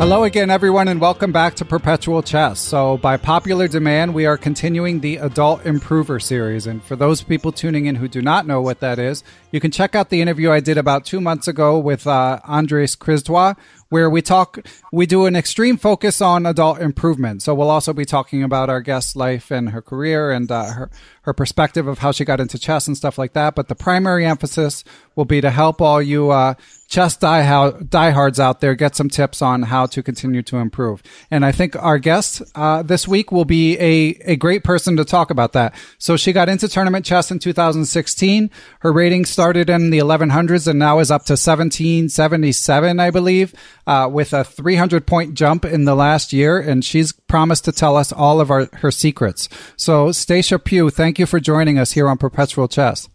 Hello again, everyone, and welcome back to Perpetual Chess. So, by popular demand, we are continuing the Adult Improver series. And for those people tuning in who do not know what that is, you can check out the interview I did about two months ago with uh, Andres Krizdwa, where we talk, we do an extreme focus on adult improvement. So, we'll also be talking about our guest's life and her career and uh, her, her perspective of how she got into chess and stuff like that. But the primary emphasis will be to help all you uh, chess die diehards out there get some tips on how to continue to improve. And I think our guest uh, this week will be a, a great person to talk about that. So she got into tournament chess in 2016. Her rating started in the 1100s and now is up to 1777, I believe, uh, with a 300 point jump in the last year. And she's promised to tell us all of our, her secrets. So Stacia Pugh, thank you for joining us here on Perpetual Chess.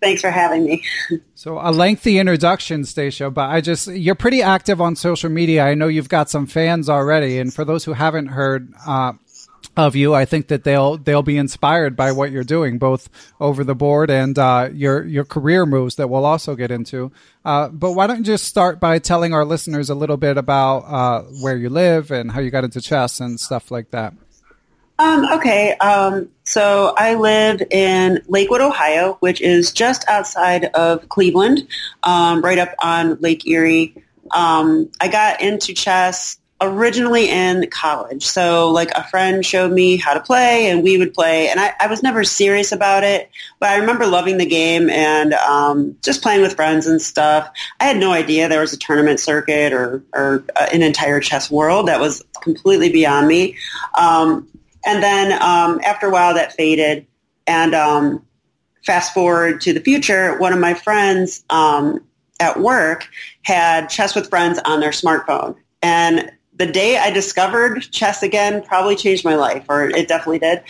Thanks for having me. So a lengthy introduction, Stacia, but I just you're pretty active on social media. I know you've got some fans already, and for those who haven't heard uh, of you, I think that they'll they'll be inspired by what you're doing, both over the board and uh, your your career moves that we'll also get into. Uh, but why don't you just start by telling our listeners a little bit about uh, where you live and how you got into chess and stuff like that? Um, okay, um, so I live in Lakewood, Ohio, which is just outside of Cleveland, um, right up on Lake Erie. Um, I got into chess originally in college. So like a friend showed me how to play and we would play and I, I was never serious about it, but I remember loving the game and um, just playing with friends and stuff. I had no idea there was a tournament circuit or, or uh, an entire chess world that was completely beyond me. Um, and then um, after a while, that faded. And um, fast forward to the future, one of my friends um, at work had Chess with Friends on their smartphone. And the day I discovered chess again probably changed my life, or it definitely did,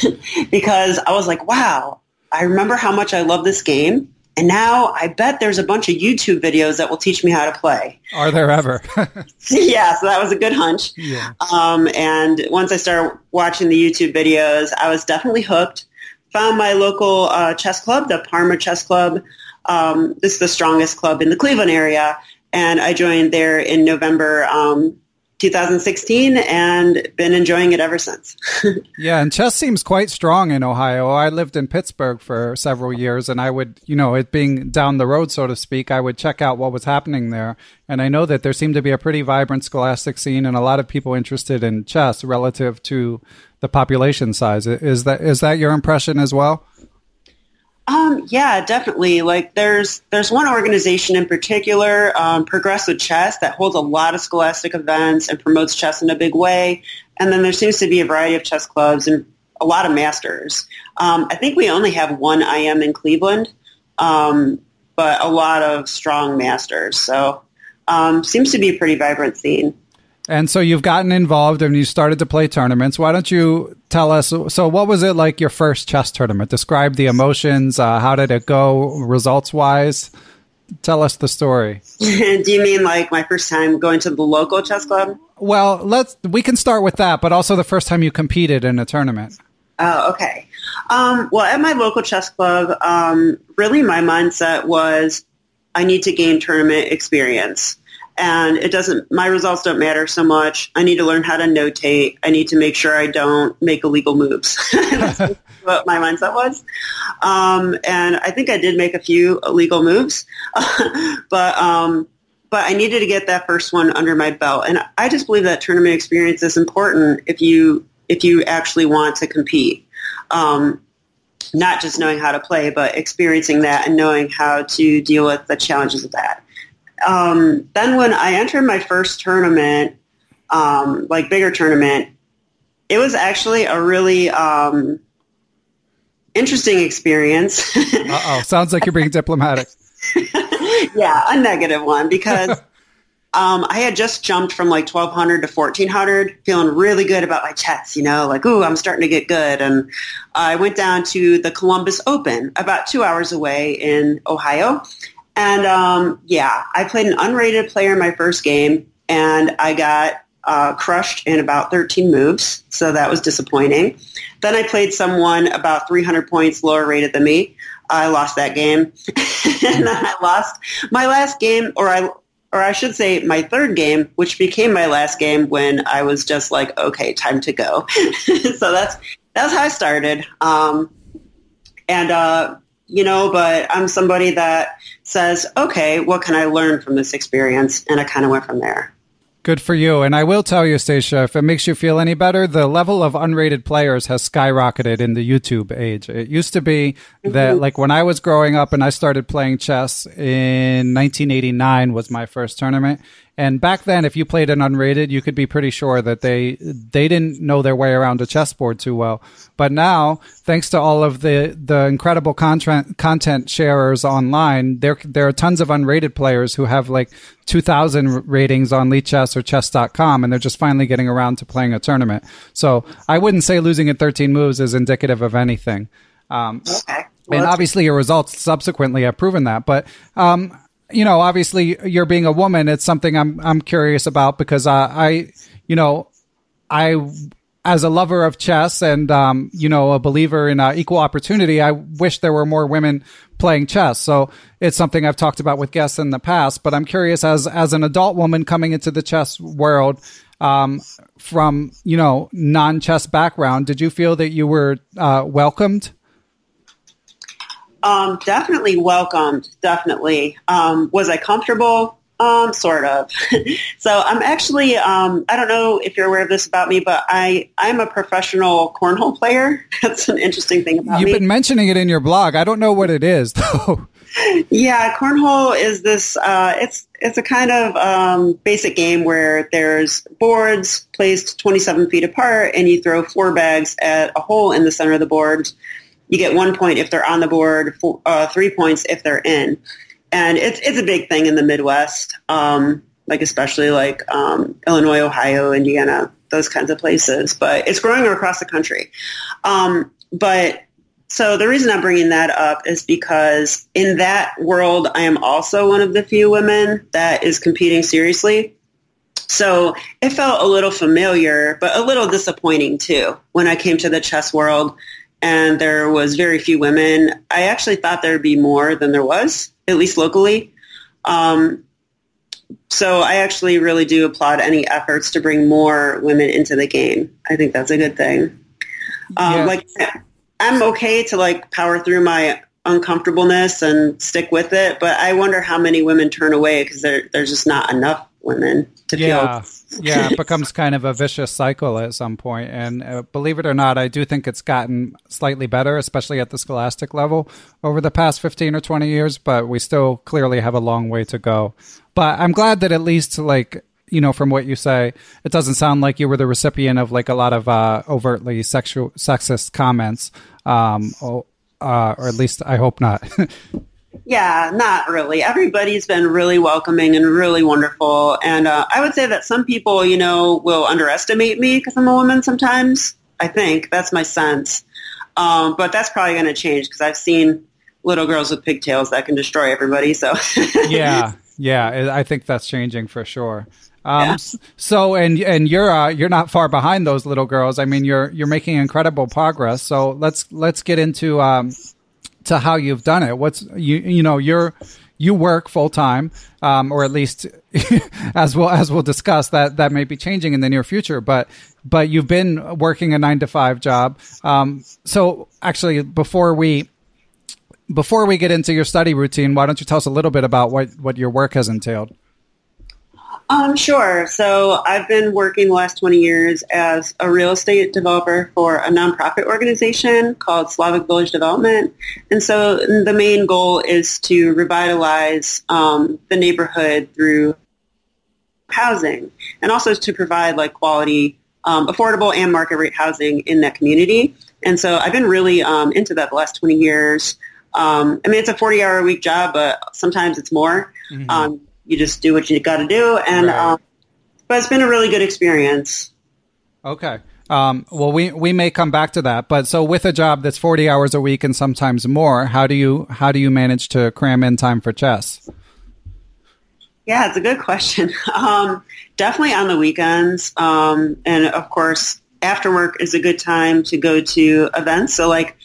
because I was like, wow, I remember how much I love this game. And now I bet there's a bunch of YouTube videos that will teach me how to play. Are there ever? yeah, so that was a good hunch. Yeah. Um, and once I started watching the YouTube videos, I was definitely hooked. Found my local uh, chess club, the Parma Chess Club. Um, this is the strongest club in the Cleveland area. And I joined there in November um, 2016 and been enjoying it ever since. yeah, and chess seems quite strong in Ohio. I lived in Pittsburgh for several years and I would, you know, it being down the road so to speak, I would check out what was happening there. And I know that there seemed to be a pretty vibrant scholastic scene and a lot of people interested in chess relative to the population size. Is that is that your impression as well? Um, yeah, definitely. Like there's there's one organization in particular, um, Progressive Chess, that holds a lot of scholastic events and promotes chess in a big way. And then there seems to be a variety of chess clubs and a lot of masters. Um, I think we only have one IM in Cleveland, um, but a lot of strong masters. So um, seems to be a pretty vibrant scene. And so you've gotten involved and you started to play tournaments. Why don't you tell us? So, what was it like your first chess tournament? Describe the emotions. Uh, how did it go, results wise? Tell us the story. Do you mean like my first time going to the local chess club? Well, let's. We can start with that, but also the first time you competed in a tournament. Oh, okay. Um, well, at my local chess club, um, really my mindset was I need to gain tournament experience and it doesn't my results don't matter so much. I need to learn how to notate. I need to make sure i don't make illegal moves. That's what my mindset was. Um, and i think i did make a few illegal moves but um, but i needed to get that first one under my belt. And i just believe that tournament experience is important if you if you actually want to compete. Um, not just knowing how to play but experiencing that and knowing how to deal with the challenges of that um, then when I entered my first tournament, um, like bigger tournament, it was actually a really um, interesting experience. oh, sounds like you're being diplomatic. yeah, a negative one because um, I had just jumped from like 1200 to 1400, feeling really good about my chess, you know, like, ooh, I'm starting to get good. And I went down to the Columbus Open about two hours away in Ohio. And um, yeah, I played an unrated player in my first game and I got uh, crushed in about 13 moves. So that was disappointing. Then I played someone about 300 points lower rated than me. I lost that game. and then I lost my last game, or I or I should say my third game, which became my last game when I was just like, okay, time to go. so that's that's how I started. Um, and uh, you know, but I'm somebody that says, okay, what can I learn from this experience? And I kind of went from there. Good for you. And I will tell you, Stacia, if it makes you feel any better, the level of unrated players has skyrocketed in the YouTube age. It used to be that, mm-hmm. like, when I was growing up and I started playing chess in 1989 was my first tournament. And back then, if you played an unrated, you could be pretty sure that they they didn't know their way around a chessboard too well. But now, thanks to all of the the incredible content content sharers online, there there are tons of unrated players who have like 2,000 ratings on Lichess or Chess.com, and they're just finally getting around to playing a tournament. So I wouldn't say losing in 13 moves is indicative of anything. Um, okay. Well, and obviously, your results subsequently have proven that. But um, you know, obviously you're being a woman. It's something I'm I'm curious about because uh, I, you know, I as a lover of chess and um, you know a believer in uh, equal opportunity, I wish there were more women playing chess. So it's something I've talked about with guests in the past. But I'm curious as as an adult woman coming into the chess world. Um, from you know non chess background, did you feel that you were uh, welcomed um, definitely welcomed. Definitely. Um, was I comfortable? Um, sort of. so I'm actually, um, I don't know if you're aware of this about me, but I, I'm a professional cornhole player. That's an interesting thing about You've me. You've been mentioning it in your blog. I don't know what it is though. yeah, cornhole is this, uh, it's, it's a kind of, um, basic game where there's boards placed 27 feet apart and you throw four bags at a hole in the center of the board you get one point if they're on the board, four, uh, three points if they're in. And it's, it's a big thing in the Midwest, um, like especially like um, Illinois, Ohio, Indiana, those kinds of places. But it's growing across the country. Um, but so the reason I'm bringing that up is because in that world, I am also one of the few women that is competing seriously. So it felt a little familiar, but a little disappointing too when I came to the chess world and there was very few women. I actually thought there would be more than there was, at least locally. Um, so I actually really do applaud any efforts to bring more women into the game. I think that's a good thing. Um, yeah. Like I'm okay to like power through my uncomfortableness and stick with it, but I wonder how many women turn away because there's just not enough women to yeah. feel yeah, it becomes kind of a vicious cycle at some point. And uh, believe it or not, I do think it's gotten slightly better, especially at the scholastic level over the past 15 or 20 years, but we still clearly have a long way to go. But I'm glad that at least, like, you know, from what you say, it doesn't sound like you were the recipient of like a lot of uh, overtly sexual sexist comments, um, or, uh, or at least I hope not. Yeah, not really. Everybody's been really welcoming and really wonderful. And uh, I would say that some people, you know, will underestimate me because I'm a woman sometimes. I think that's my sense. Um, but that's probably going to change because I've seen little girls with pigtails that can destroy everybody. So yeah, yeah, I think that's changing for sure. Um, yeah. So, and and you're uh, you're not far behind those little girls. I mean, you're you're making incredible progress. So let's let's get into um, to how you've done it. What's you you know you're you work full time, um, or at least as we'll as we'll discuss that that may be changing in the near future. But but you've been working a nine to five job. Um, so actually, before we before we get into your study routine, why don't you tell us a little bit about what what your work has entailed? Um, sure. So I've been working the last 20 years as a real estate developer for a nonprofit organization called Slavic Village Development. And so the main goal is to revitalize um, the neighborhood through housing and also to provide like quality um, affordable and market rate housing in that community. And so I've been really um, into that the last 20 years. Um, I mean, it's a 40 hour a week job, but sometimes it's more. Mm-hmm. You just do what you got to do. And, Right. um, but it's been a really good experience. Okay. Um, well, we we may come back to that, but so with a job that's forty hours a week and sometimes more, how do you how do you manage to cram in time for chess? Yeah, it's a good question. Um, definitely on the weekends. Um, and of course, after work is a good time to go to events. So like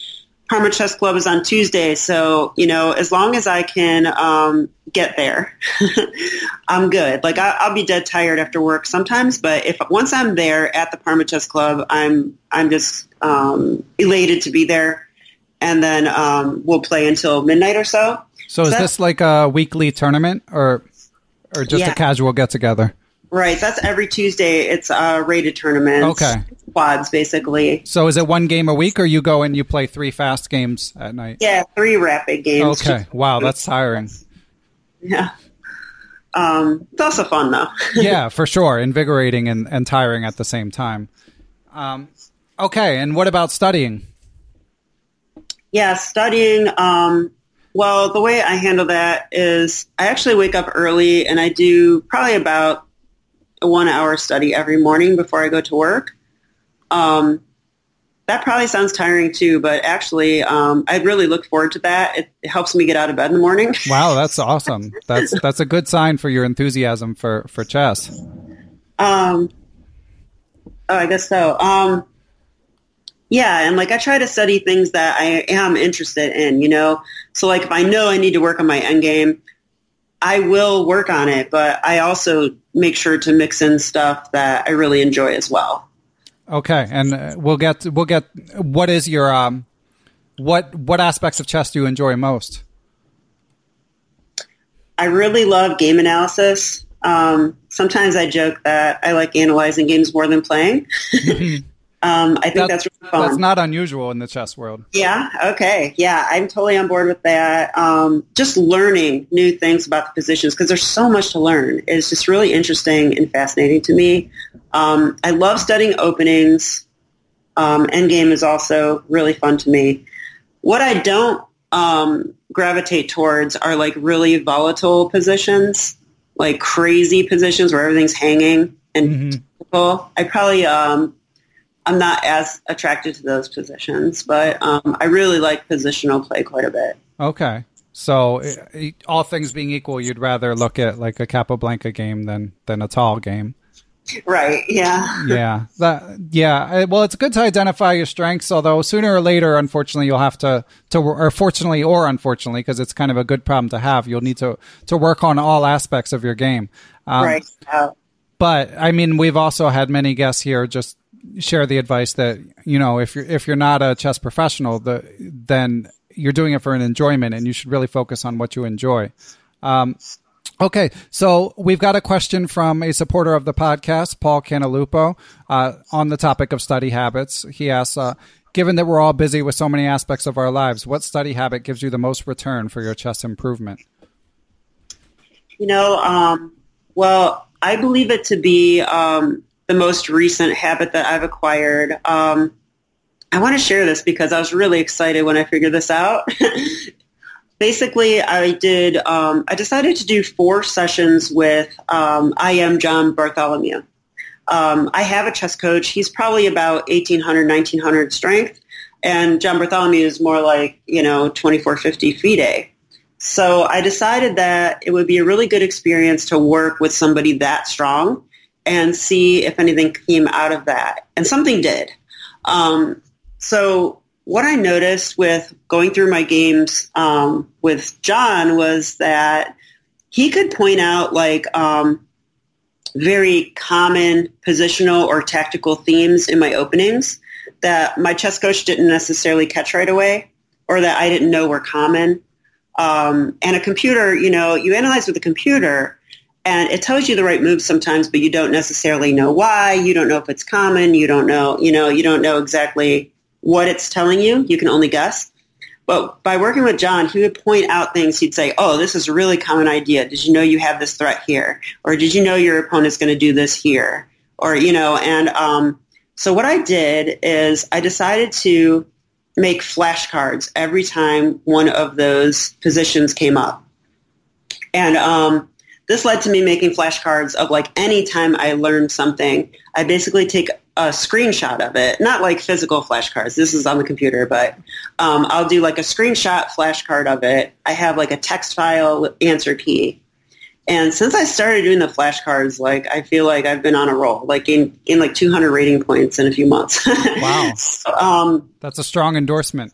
Parma Chess Club is on Tuesday. So, you know, as long as I can um, get there, I'm good. Like I, I'll be dead tired after work sometimes, but if once I'm there at the Parma Chess Club, I'm, I'm just um, elated to be there. And then um, we'll play until midnight or so. So is this like a weekly tournament or or just a casual get together? Right. That's every Tuesday. It's a rated tournament. Okay. Quads, basically. So is it one game a week, or you go and you play three fast games at night? Yeah, three rapid games. Okay. Wow, that's tiring. Yeah. Um, it's also fun though. yeah, for sure. Invigorating and, and tiring at the same time. Um, okay, and what about studying? yeah, studying. Um, well, the way I handle that is I actually wake up early and I do probably about a one hour study every morning before I go to work. Um, that probably sounds tiring too, but actually, um, I really look forward to that. It, it helps me get out of bed in the morning. Wow, that's awesome. That's that's a good sign for your enthusiasm for for chess. Um, oh, I guess so. Um, yeah, and like I try to study things that I am interested in, you know. So like if I know I need to work on my end game, I will work on it, but I also make sure to mix in stuff that I really enjoy as well. Okay, and uh, we'll get we'll get what is your um what what aspects of chess do you enjoy most? I really love game analysis. Um, sometimes I joke that I like analyzing games more than playing. um, I think That- that's really. That's not unusual in the chess world. Yeah. Okay. Yeah, I'm totally on board with that. Um, just learning new things about the positions because there's so much to learn. It's just really interesting and fascinating to me. Um, I love studying openings. Um, endgame is also really fun to me. What I don't um, gravitate towards are like really volatile positions, like crazy positions where everything's hanging and typical. I probably um, I'm not as attracted to those positions, but um, I really like positional play quite a bit. Okay. So, all things being equal, you'd rather look at like a Capablanca game than than a Tal game. Right. Yeah. Yeah. That yeah, well it's good to identify your strengths, although sooner or later unfortunately you'll have to to or fortunately or unfortunately because it's kind of a good problem to have, you'll need to to work on all aspects of your game. Um, right. Uh, but I mean, we've also had many guests here just share the advice that you know if you're if you're not a chess professional, the then you're doing it for an enjoyment, and you should really focus on what you enjoy. Um, okay, so we've got a question from a supporter of the podcast, Paul Canalupo, uh, on the topic of study habits. He asks. Uh, Given that we're all busy with so many aspects of our lives, what study habit gives you the most return for your chess improvement? you know, um, well, I believe it to be um, the most recent habit that I've acquired. Um, I want to share this because I was really excited when I figured this out. Basically, I did. Um, I decided to do four sessions with um, IM John Bartholomew. Um, I have a chess coach. He's probably about 1800, 1900 strength. And John Bartholomew is more like, you know, 2450 FIDE. So I decided that it would be a really good experience to work with somebody that strong and see if anything came out of that. And something did. Um, so what I noticed with going through my games um, with John was that he could point out like um, very common positional or tactical themes in my openings that my chess coach didn't necessarily catch right away or that I didn't know were common. Um, and a computer, you know, you analyze with a computer and it tells you the right moves sometimes, but you don't necessarily know why. You don't know if it's common. You don't know, you know, you don't know exactly what it's telling you. You can only guess. But by working with John, he would point out things. He'd say, oh, this is a really common idea. Did you know you have this threat here? Or did you know your opponent's going to do this here? Or, you know, and um, So what I did is I decided to make flashcards every time one of those positions came up. And um, this led to me making flashcards of like any time I learned something, I basically take a screenshot of it, not like physical flashcards. This is on the computer, but um, I'll do like a screenshot flashcard of it. I have like a text file answer key. And since I started doing the flashcards, like I feel like I've been on a roll, like in, in like 200 rating points in a few months. wow. so, um, that's a strong endorsement.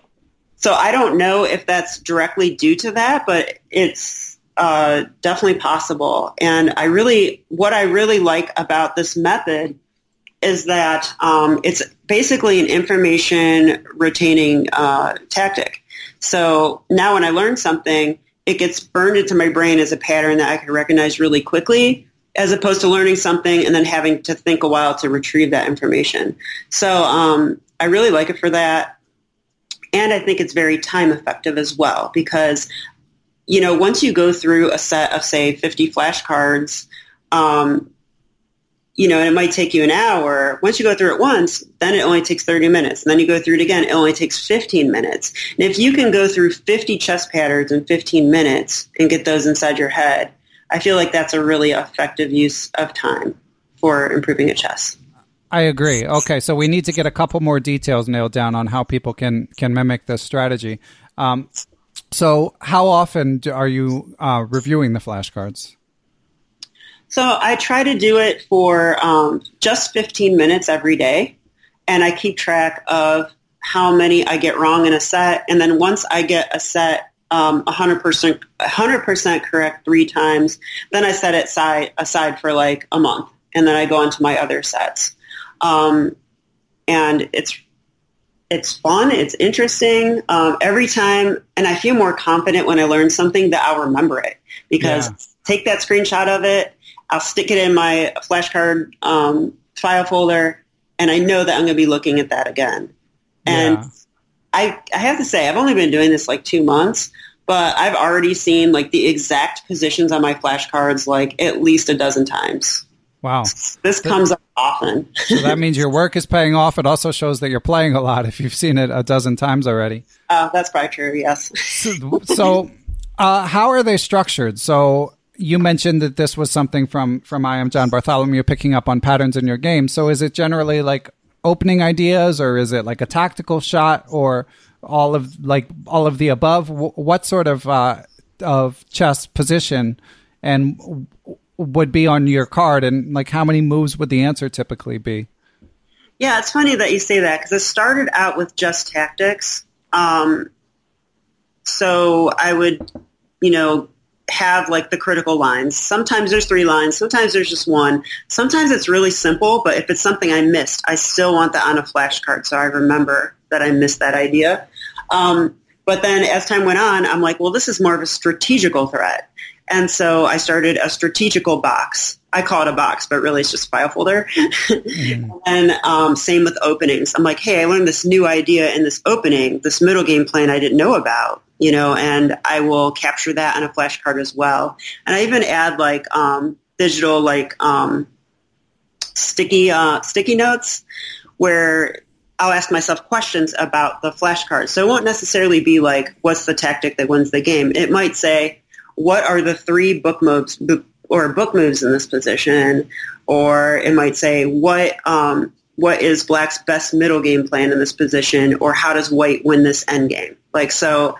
So I don't know if that's directly due to that, but it's uh, definitely possible. And I really, what I really like about this method is that um, it's basically an information retaining uh, tactic. So now when I learn something, it gets burned into my brain as a pattern that I can recognize really quickly as opposed to learning something and then having to think a while to retrieve that information. So um, I really like it for that. And I think it's very time effective as well because, you know, once you go through a set of, say, 50 flashcards, um, you know, and it might take you an hour. Once you go through it once, then it only takes 30 minutes. And then you go through it again, it only takes 15 minutes. And if you can go through 50 chess patterns in 15 minutes and get those inside your head, I feel like that's a really effective use of time for improving at chess. I agree. Okay, so we need to get a couple more details nailed down on how people can can mimic this strategy. Um, so, how often are you uh, reviewing the flashcards? So I try to do it for um, just 15 minutes every day, and I keep track of how many I get wrong in a set. And then once I get a set um, 100% 100% correct three times, then I set it aside, aside for like a month, and then I go on to my other sets. Um, and it's it's fun. It's interesting. Um, every time, and I feel more confident when I learn something that I'll remember it because yeah. take that screenshot of it I'll stick it in my flashcard um, file folder, and I know that I'm going to be looking at that again. And yeah. I, I have to say, I've only been doing this like two months, but I've already seen like the exact positions on my flashcards like at least a dozen times. Wow. This comes up often. so that means your work is paying off. It also shows that you're playing a lot if you've seen it a dozen times already. Oh, that's probably true, yes. so, so uh, how are they structured? So you mentioned that this was something from from IM John Bartholomew picking up on patterns in your game. So is it generally like opening ideas, or is it like a tactical shot, or all of like all of the above? what sort of uh, of chess position and would be on your card, and like how many moves would the answer typically be? Yeah, it's funny that you say that because it started out with just tactics. Um, so I would, you know, have like the critical lines. Sometimes there's three lines. Sometimes there's just one. Sometimes it's really simple, but if it's something I missed, I still want that on a flashcard so I remember that I missed that idea. Um, but then as time went on, I'm like, well, this is more of a strategical threat. And so I started a strategical box. I call it a box, but really it's just a file folder. mm-hmm. And um, same with openings. I'm like, hey, I learned this new idea in this opening, this middle game plan I didn't know about you know, and I will capture that on a flashcard as well. And I even add like um, digital like um, sticky uh, sticky notes where I'll ask myself questions about the flashcard. So it won't necessarily be like, what's the tactic that wins the game? It might say, what are the three book moves or book moves in this position? Or it might say, what um, what is Black's best middle game plan in this position? Or how does White win this end game? Like so,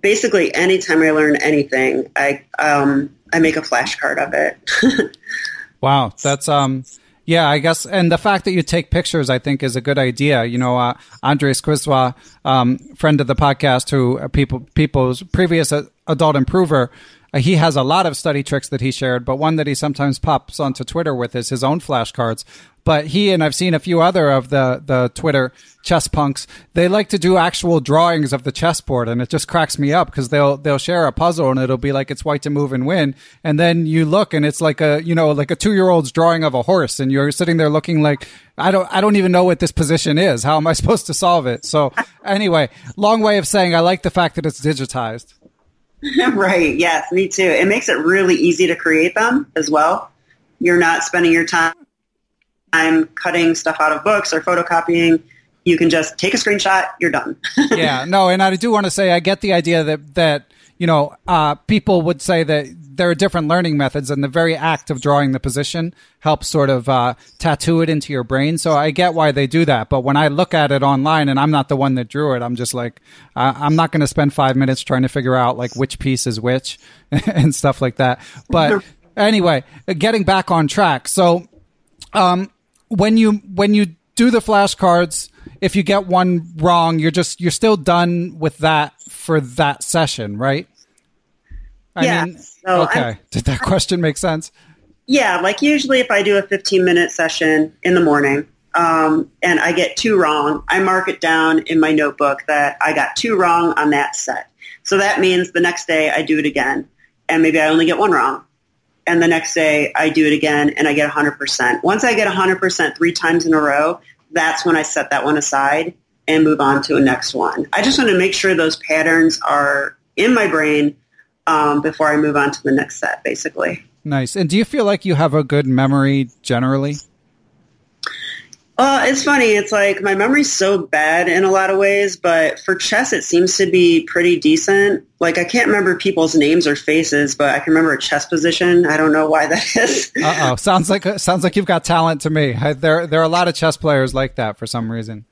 basically anytime I learn anything, I um, I make a flashcard of it. wow, that's um yeah, I guess, and the fact that you take pictures, I think, is a good idea. You know, uh, Andres Quizwa, um, friend of the podcast, who uh, people people's previous uh, adult improver, uh, he has a lot of study tricks that he shared, but one that he sometimes pops onto Twitter with is his own flashcards. But he and I've seen a few other of the the Twitter chess punks. They like to do actual drawings of the chessboard, and it just cracks me up because they'll they'll share a puzzle and it'll be like it's white to move and win, and then you look and it's like a you know like a two year old's drawing of a horse, and you're sitting there looking like I don't I don't even know what this position is. How am I supposed to solve it? So anyway, long way of saying I like the fact that it's digitized. right. Yes, me too. It makes it really easy to create them as well. You're not spending your time I'm cutting stuff out of books or photocopying, you can just take a screenshot, you're done. yeah, no, and I do want to say I get the idea that that you know uh, people would say that there are different learning methods, and the very act of drawing the position helps sort of uh, tattoo it into your brain. So I get why they do that. But when I look at it online, and I'm not the one that drew it, I'm just like, uh, I'm not going to spend five minutes trying to figure out like which piece is which and stuff like that. But anyway, getting back on track. So um, when you when you do the flashcards if you get one wrong, you're just you're still done with that for that session, right? I yeah. Mean, so okay. I'm, Did that question make sense? Yeah, like usually if I do a 15 minute session in the morning um, and I get two wrong, I mark it down in my notebook that I got two wrong on that set. So that means the next day I do it again and maybe I only get one wrong. And the next day I do it again and I get 100%. Once I get 100% three times in a row, that's when I set that one aside and move on to a next one. I just want to make sure those patterns are in my brain um, before I move on to the next set, basically. Nice. And do you feel like you have a good memory generally? Uh, it's funny. It's like my memory's so bad in a lot of ways, but for chess, it seems to be pretty decent. Like I can't remember people's names or faces, but I can remember a chess position. I don't know why that is. uh oh, sounds like sounds like you've got talent to me. I, there there are a lot of chess players like that for some reason.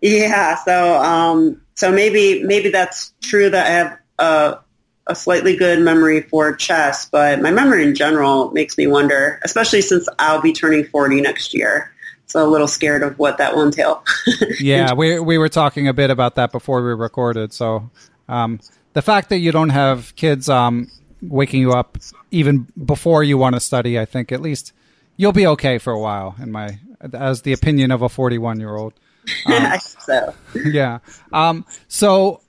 Yeah. So um, so maybe maybe that's true that I have a a slightly good memory for chess, but my memory in general makes me wonder, especially since I'll be turning forty next year so a little scared of what that will entail. yeah, we we were talking a bit about that before we recorded. So um, the fact that you don't have kids um, waking you up even before you want to study, I think at least you'll be okay for a while. In my as the opinion of a forty-one year old. Um, so yeah. Um, so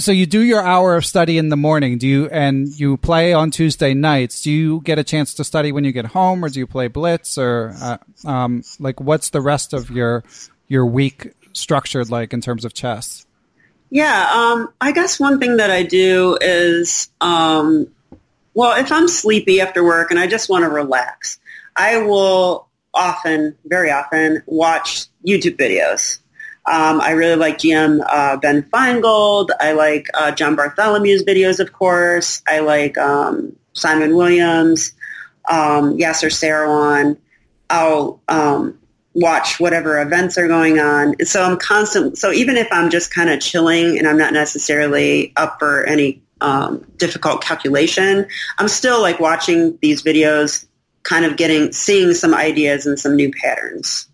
so you do your hour of study in the morning. Do you and you play on tuesday nights. Do you get a chance to study when you get home or do you play blitz or uh, um, like what's the rest of your your week structured like in terms of chess? Yeah um, i guess one thing that i do is um, well if i'm sleepy after work and i just want to relax i will often very often watch youtube videos um, I really like GM uh, Ben Finegold. I like uh, John Bartholomew's videos, of course. I like um, Simon Williams, um, Yasser Seirawan. I'll um, watch whatever events are going on. So I'm constant. So even if I'm just kind of chilling and I'm not necessarily up for any um, difficult calculation, I'm still like watching these videos, kind of getting, seeing some ideas and some new patterns.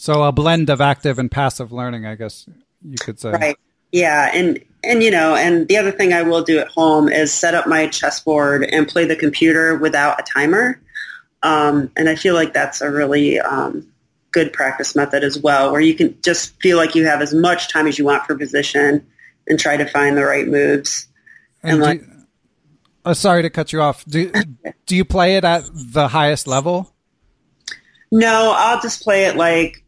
So a blend of active and passive learning, I guess you could say. Right. Yeah, and and you know, and the other thing I will do at home is set up my chessboard and play the computer without a timer. Um, and I feel like that's a really um, good practice method as well, where you can just feel like you have as much time as you want for position and try to find the right moves. And, and like, you, oh, sorry to cut you off. Do do you play it at the highest level? No, I'll just play it like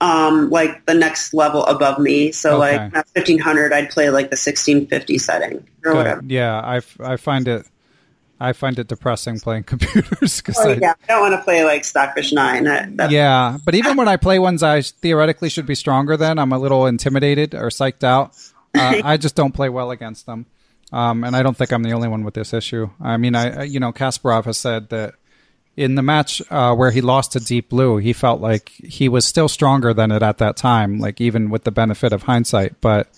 um, like the next level above me. So okay. like at 1500, I'd play like the 1650 setting or Good. whatever. Yeah, I, I find it I find it depressing playing computers. Cause oh, I, yeah, I don't want to play like Stockfish Nine. That, yeah, but even when I play ones I theoretically should be stronger than, I'm a little intimidated or psyched out. Uh, I just don't play well against them, um, and I don't think I'm the only one with this issue. I mean, I you know Kasparov has said that in the match uh, where he lost to Deep Blue, he felt like he was still stronger than it at that time, like even with the benefit of hindsight. But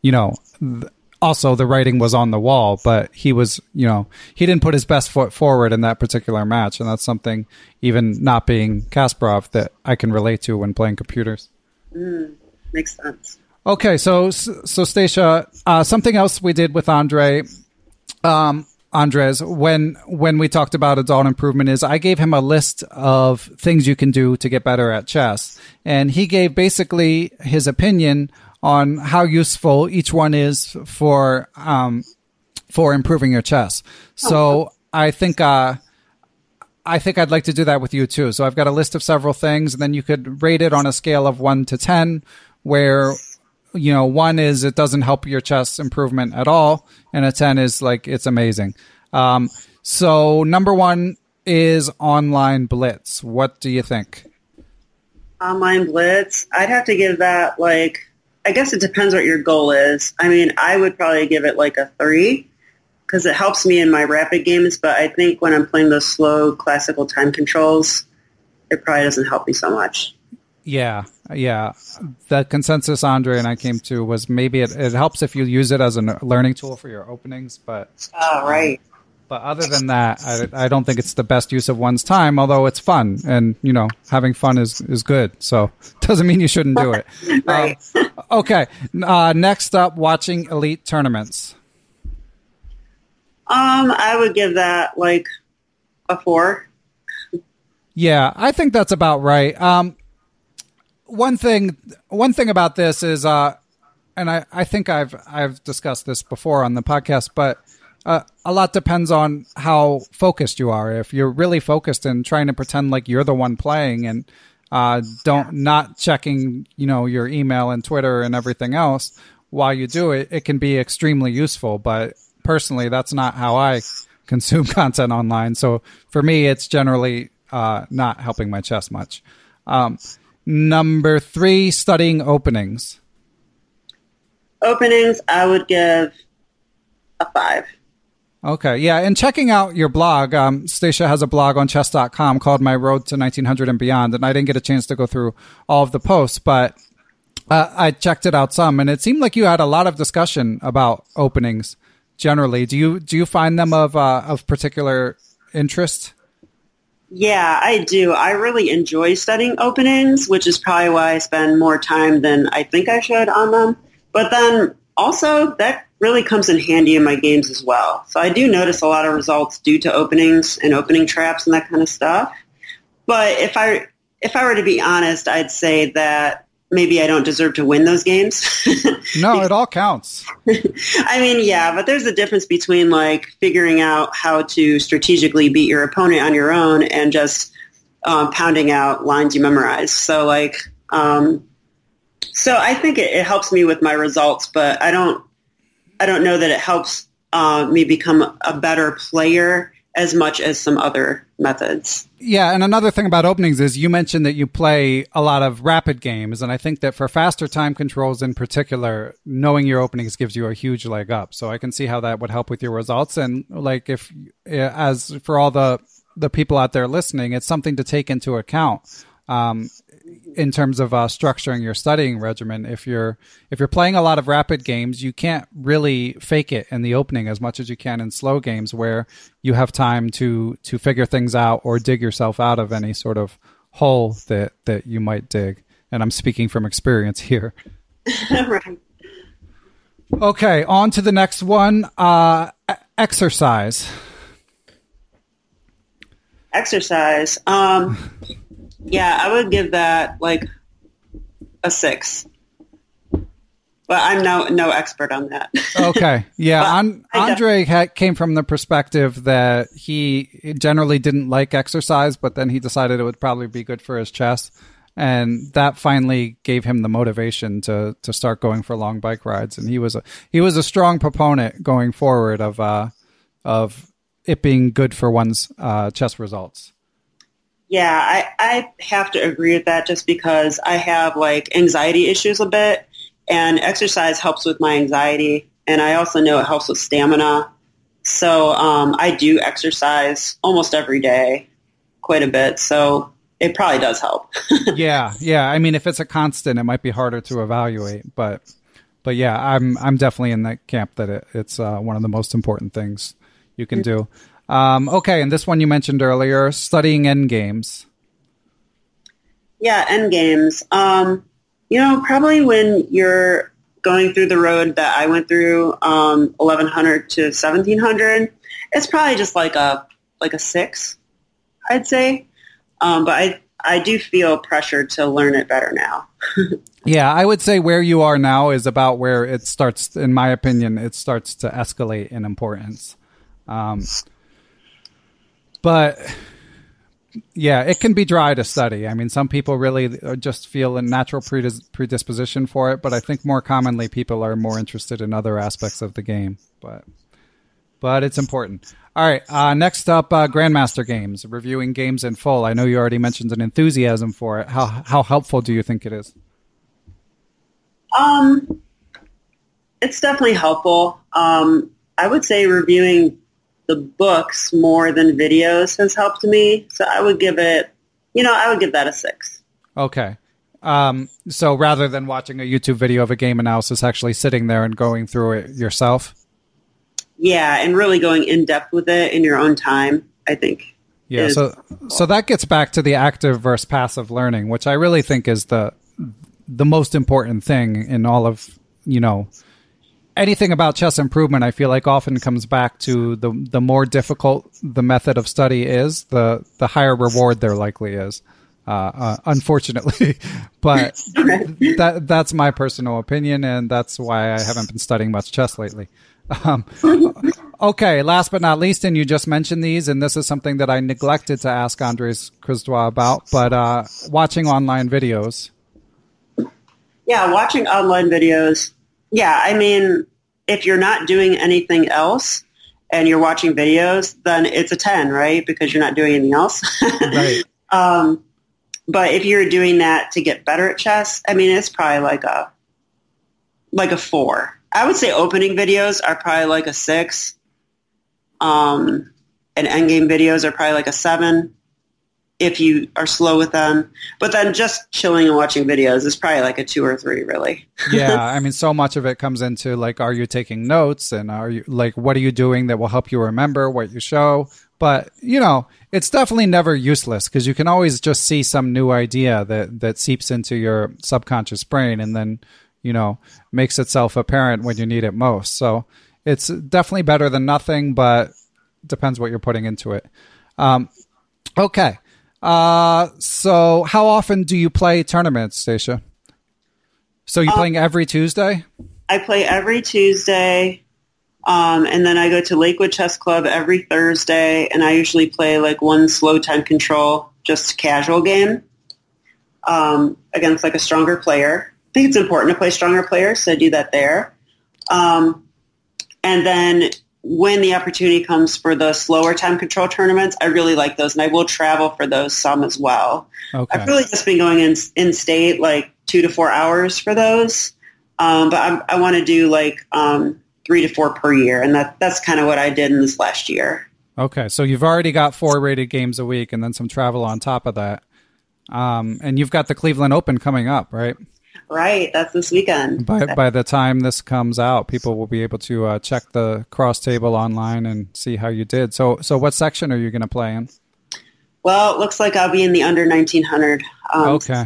you know, th- also the writing was on the wall. But he was, you know, he didn't put his best foot forward in that particular match, and that's something even not being Kasparov that I can relate to when playing computers. Mm, makes sense. Okay, so so Stacia, uh, something else we did with Andre. Um, Andres, when when we talked about adult improvement, is I gave him a list of things you can do to get better at chess, and he gave basically his opinion on how useful each one is for um, for improving your chess. So oh. I think uh, I think I'd like to do that with you too. So I've got a list of several things, and then you could rate it on a scale of one to ten, where you know, one is it doesn't help your chess improvement at all, and a 10 is like it's amazing. Um, so, number one, is Online Blitz? What do you think? Online Blitz, I'd have to give that like, I guess it depends what your goal is. I mean, I would probably give it like a three because it helps me in my rapid games, but I think when I'm playing those slow classical time controls, it probably doesn't help me so much. Yeah, yeah. The consensus Andre and I came to was maybe it, it helps if you use it as a learning tool for your openings, but oh, right. Um, but other than that, I, I don't think it's the best use of one's time. Although it's fun, and you know, having fun is is good. So doesn't mean you shouldn't do it. right. Um, okay. Uh, next up, watching elite tournaments. Um, I would give that like a four. Yeah, I think that's about right. Um, one thing, one thing about this is, uh, and I, I think I've I've discussed this before on the podcast, but uh, a lot depends on how focused you are. If you're really focused and trying to pretend like you're the one playing and uh, don't not checking, you know, your email and Twitter and everything else while you do it, it can be extremely useful. But personally, that's not how I consume content online. So for me, it's generally uh, not helping my chess much. Um, number three, studying openings. Openings, I would give a five. Okay, yeah, and checking out your blog, um, Stacia has a blog on chess.com called My Road to 1900 and Beyond, and I didn't get a chance to go through all of the posts, but uh, I checked it out some, and it seemed like you had a lot of discussion about openings generally. Do you do you find them of uh, of particular interest? Yeah, I do. I really enjoy studying openings, which is probably why I spend more time than I think I should on them. But then also that really comes in handy in my games as well. So I do notice a lot of results due to openings and opening traps and that kind of stuff. But if I if I were to be honest, I'd say that maybe I don't deserve to win those games. no, it all counts. I mean, yeah, but there's a difference between like figuring out how to strategically beat your opponent on your own and just um, pounding out lines you memorize. So like, um, so I think it, it helps me with my results, but I don't I don't know that it helps uh, me become a better player as much as some other methods. Yeah, and another thing about openings is you mentioned that you play a lot of rapid games, and I think that for faster time controls in particular, knowing your openings gives you a huge leg up. So I can see how that would help with your results. And like if, as for all the the people out there listening, it's something to take into account. Um, in terms of uh, structuring your studying regimen. If you're if you're playing a lot of rapid games, you can't really fake it in the opening as much as you can in slow games, where you have time to to figure things out or dig yourself out of any sort of hole that that you might dig. And I'm speaking from experience here. right. Okay, on to the next one. Uh, exercise. Exercise. Um, yeah, I would give that like a six. But I'm no no expert on that. okay, yeah. An- Andre came from the perspective that he generally didn't like exercise, but then he decided it would probably be good for his chest, and that finally gave him the motivation to to start going for long bike rides. And he was a he was a strong proponent going forward of uh of it being good for one's uh, chess results. Yeah, I, I have to agree with that just because I have like anxiety issues a bit and exercise helps with my anxiety. And I also know it helps with stamina. So um, I do exercise almost every day quite a bit. So it probably does help. yeah. Yeah. I mean, if it's a constant, it might be harder to evaluate, but, but yeah, I'm, I'm definitely in that camp that it, it's uh, one of the most important things you can mm-hmm. do. Um, okay, and this one you mentioned earlier, studying end games. Yeah, end games. Um, you know, probably when you're going through the road that I went through, um, 1100 to 1700, it's probably just like a like a six, I'd say. Um, but I I do feel pressure to learn it better now. yeah, I would say where you are now is about where it starts. In my opinion, it starts to escalate in importance. Um, but yeah, it can be dry to study. I mean, some people really just feel a natural predis- predisposition for it, but I think more commonly people are more interested in other aspects of the game. But but it's important. All right. Uh, next up, uh, Grandmaster Games, reviewing games in full. I know you already mentioned an enthusiasm for it. How how helpful do you think it is? Um, it's definitely helpful. Um, I would say reviewing the books more than videos has helped me. So I would give it, you know, I would give that a six. Okay. Um, so rather than watching a YouTube video of a game analysis, actually sitting there and going through it yourself. Yeah, and really going in depth with it in your own time, I think. Yeah, so so that gets back to the active versus passive learning, which I really think is the the most important thing in all of you know anything about chess improvement. I feel like often comes back to the the more difficult the method of study is, the the higher reward there likely is. Uh, uh, unfortunately, but that that's my personal opinion, and that's why I haven't been studying much chess lately. Um, okay, last but not least, and you just mentioned these, and this is something that I neglected to ask Andres Kristois about, but uh, watching online videos. Yeah, watching online videos. Yeah, I mean, if you're not doing anything else and you're watching videos, then it's a 10, right? Because you're not doing anything else. right. Um, but if you're doing that to get better at chess, I mean, it's probably like a like a four. I would say opening videos are probably like a six. Um, and endgame videos are probably like a seven if you are slow with them. But then just chilling and watching videos is probably like a two or three, really. yeah, I mean, so much of it comes into like, are you taking notes, and are you like, what are you doing that will help you remember what you show? But you know, it's definitely never useless because you can always just see some new idea that that seeps into your subconscious brain, and then you know makes itself apparent when you need it most. So it's definitely better than nothing, but depends what you're putting into it. Um, okay. Uh, so how often do you play tournaments, Stacia? So you um, playing every Tuesday? I play every Tuesday. Um, and then I go to Lakewood Chess Club every Thursday, and I usually play like one slow time control, just casual game um, against like a stronger player. I think it's important to play stronger players, so I do that there. Um, and then when the opportunity comes for the slower time control tournaments, I really like those, and I will travel for those some as well. Okay. I've really just been going in in state like two to four hours for those, um, but I'm, i want to do like um, three to four per year, and that that's kind of what I did in this last year. Okay, so you've already got four rated games a week, and then some travel on top of that. Um, and you've got the Cleveland Open coming up, right? Right, that's this weekend. By by the time this comes out, people will be able to uh, check the cross table online and see how you did. So, so what section are you going to play in? Well, it looks like I'll be in the under nineteen hundred. Um, okay.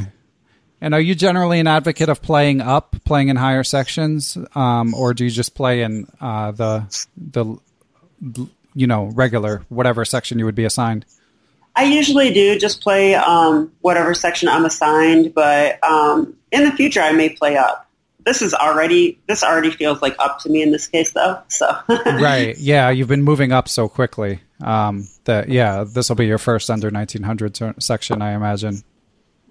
And are you generally an advocate of playing up, playing in higher sections, um, or do you just play in uh, the the you know regular whatever section you would be assigned? I usually do just play um, whatever section I'm assigned, but um, in the future I may play up. This is already this already feels like up to me in this case though. So right, yeah, you've been moving up so quickly um, that yeah, this will be your first under 1900 section, I imagine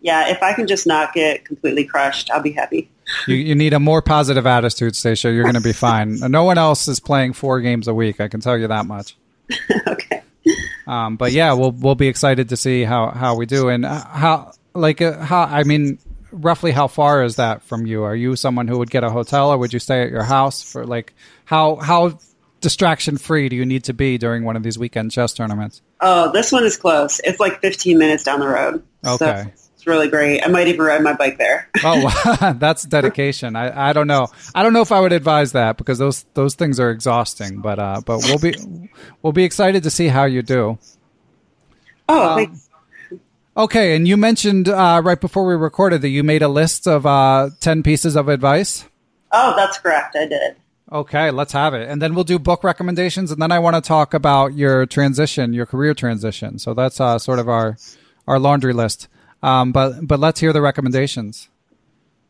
yeah, if I can just not get completely crushed, I'll be happy. you, you need a more positive attitude, Stacia. You're going to be fine. No one else is playing four games a week. I can tell you that much. okay. Um, but yeah, we'll we'll be excited to see how how we do and how like uh, how I mean roughly how far is that from you? Are you someone who would get a hotel or would you stay at your house for like how how distraction free do you need to be during one of these weekend chess tournaments? Oh, this one is close. It's like 15 minutes down the road. Okay. So really great. I might even ride my bike there. oh, that's dedication. I, I don't know. I don't know if I would advise that because those those things are exhausting. But uh, but we'll be we'll be excited to see how you do. Oh, um, okay. And you mentioned uh, right before we recorded that you made a list of uh, ten pieces of advice. Oh, that's correct. I did. Okay, let's have it. And then we'll do book recommendations and then I want to talk about your transition, your career transition. So that's uh, sort of our our laundry list. Um, but but let's hear the recommendations.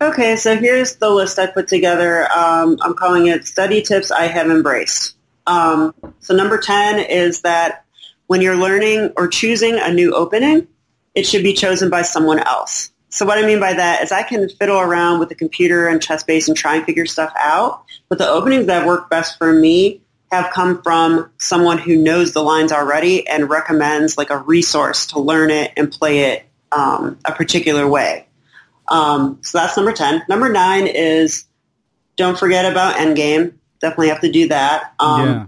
Okay, so here's the list I put together. Um, I'm calling it study tips I have embraced. Um, so number 10 is that when you're learning or choosing a new opening, it should be chosen by someone else. So what I mean by that is I can fiddle around with the computer and ChessBase and try and figure stuff out, but the openings that work best for me have come from someone who knows the lines already and recommends like a resource to learn it and play it um, a particular way. Um, so that's number 10. Number nine is don't forget about Endgame. Definitely have to do that. Um, yeah.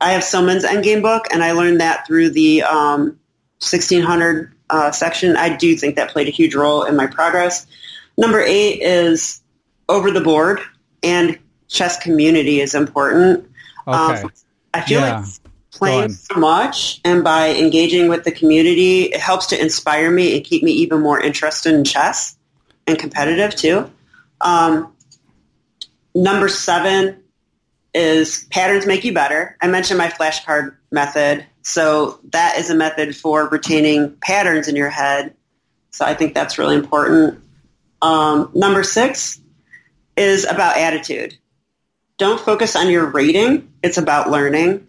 I have Silman's Endgame book, and I learned that through the 1600 um, uh, section. I do think that played a huge role in my progress. Number eight is over the board, and chess community is important. Okay. Um, I feel yeah. like playing so much and by engaging with the community, it helps to inspire me and keep me even more interested in chess and competitive too. Um, number seven is patterns make you better. I mentioned my flashcard method. So that is a method for retaining patterns in your head. So I think that's really important. Um, number six is about attitude. Don't focus on your rating. It's about learning.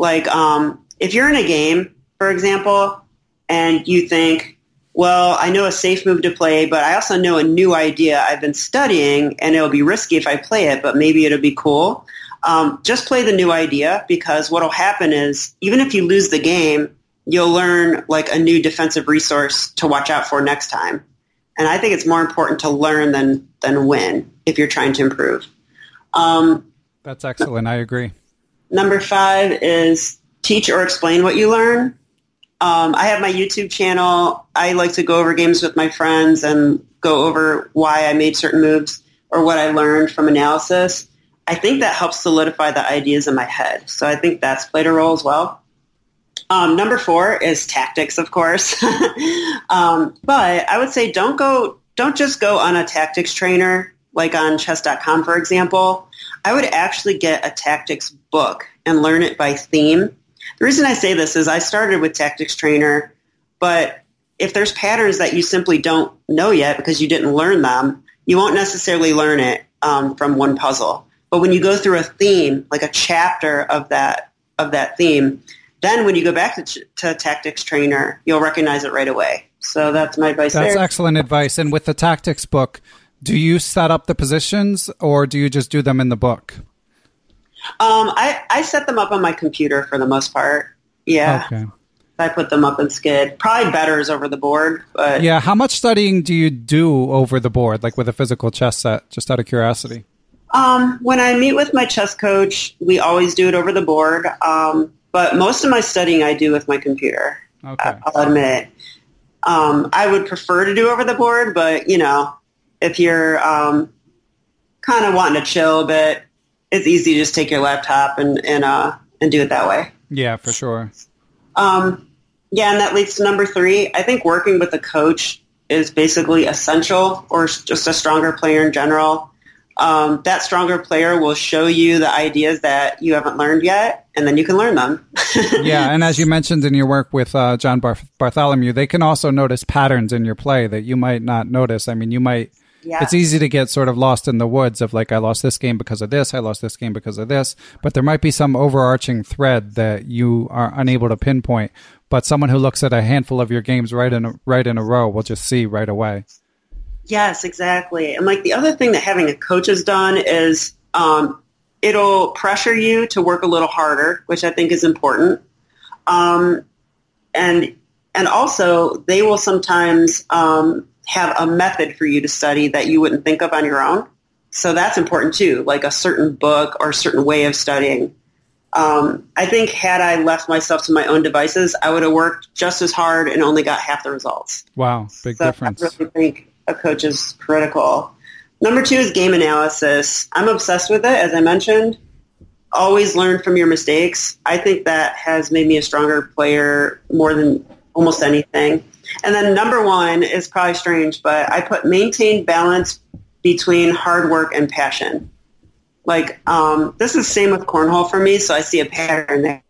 Like um, if you're in a game, for example, and you think, well, I know a safe move to play, but I also know a new idea I've been studying, and it'll be risky if I play it, but maybe it'll be cool. Um, just play the new idea because what'll happen is even if you lose the game, you'll learn like a new defensive resource to watch out for next time. And I think it's more important to learn than than win if you're trying to improve. Um, That's excellent. I agree. Number five is teach or explain what you learn. Um, I have my YouTube channel. I like to go over games with my friends and go over why I made certain moves or what I learned from analysis. I think that helps solidify the ideas in my head. So I think that's played a role as well. Um, number four is tactics, of course. um, but I would say don't go, don't just go on a tactics trainer like on chess.com, for example. I would actually get a tactics book and learn it by theme. The reason I say this is I started with tactics trainer, but if there's patterns that you simply don't know yet because you didn't learn them, you won't necessarily learn it um, from one puzzle. But when you go through a theme, like a chapter of that of that theme, then when you go back to, to tactics trainer, you'll recognize it right away. So that's my advice. That's there. excellent advice. And with the tactics book, do you set up the positions or do you just do them in the book? Um, I, I set them up on my computer for the most part. Yeah. Okay. I put them up in Scid. Probably better is over the board, but yeah. How much studying do you do over the board, like with a physical chess set? Just out of curiosity. Um, when I meet with my chess coach, we always do it over the board. Um, but most of my studying I do with my computer. Okay. I'll admit. Um, I would prefer to do over the board, but you know, if you're um, kind of wanting to chill a bit, it's easy to just take your laptop and and uh, and do it that way. Yeah, for sure. Um, yeah, and that leads to number three. I think working with a coach is basically essential, or just a stronger player in general um, that stronger player will show you the ideas that you haven't learned yet, and then you can learn them. yeah, and as you mentioned in your work with uh, John Bar- Bartholomew, they can also notice patterns in your play that you might not notice. I mean, you might. Yes. It's easy to get sort of lost in the woods of like, I lost this game because of this, I lost this game because of this, but there might be some overarching thread that you are unable to pinpoint. But someone who looks at a handful of your games right in a, right in a row will just see right away. Yes, exactly. And like the other thing that having a coach has done is um, it'll pressure you to work a little harder, which I think is important. Um, and and also they will sometimes um, have a method for you to study that you wouldn't think of on your own. So that's important too, like a certain book or a certain way of studying. Um, I think had I left myself to my own devices, I would have worked just as hard and only got half the results. Wow, big so difference. I really think a coach is critical. Number two is game analysis. I'm obsessed with it, as I mentioned. Always learn from your mistakes. I think that has made me a stronger player more than almost anything. And then number one is probably strange, but I put maintain balance between hard work and passion. Like um, this is the same with cornhole for me, so I see a pattern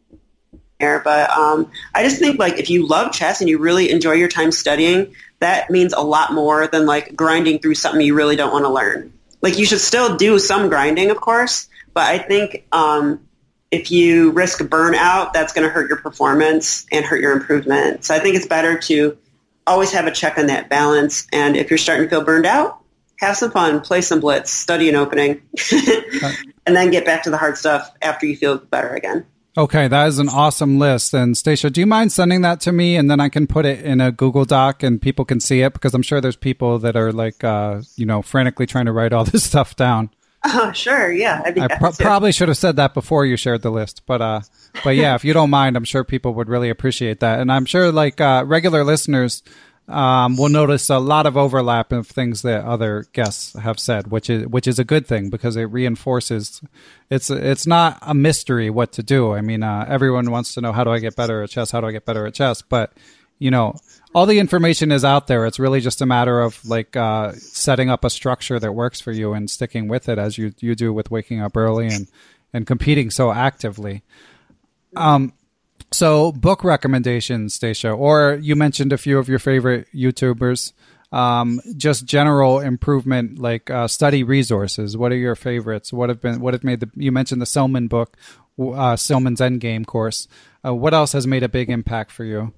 there. But um, I just think like if you love chess and you really enjoy your time studying, that means a lot more than like grinding through something you really don't want to learn. Like you should still do some grinding, of course, but I think um, if you risk burnout, that's going to hurt your performance and hurt your improvement. So I think it's better to always have a check on that balance. And if you're starting to feel burned out, have some fun, play some blitz, study an opening. and then get back to the hard stuff after you feel better again. Okay, that is an awesome list. And Stacia, do you mind sending that to me and then I can put it in a Google Doc and people can see it because I'm sure there's people that are like, uh, you know, frantically trying to write all this stuff down. Oh, sure, yeah. I pro- probably should have said that before you shared the list, but uh, but yeah, if you don't mind, I'm sure people would really appreciate that, and I'm sure like uh, regular listeners um, will notice a lot of overlap of things that other guests have said, which is which is a good thing because it reinforces. It's it's not a mystery what to do. I mean, uh, everyone wants to know how do I get better at chess? How do I get better at chess? But you know, all the information is out there. It's really just a matter of like uh, setting up a structure that works for you and sticking with it as you you do with waking up early and and competing so actively. Um, so, book recommendations, Stacia, or you mentioned a few of your favorite YouTubers. Um, just general improvement, like uh, study resources. What are your favorites? What have been? What have made the? You mentioned the Silman book, uh, Silman's Endgame course. Uh, what else has made a big impact for you?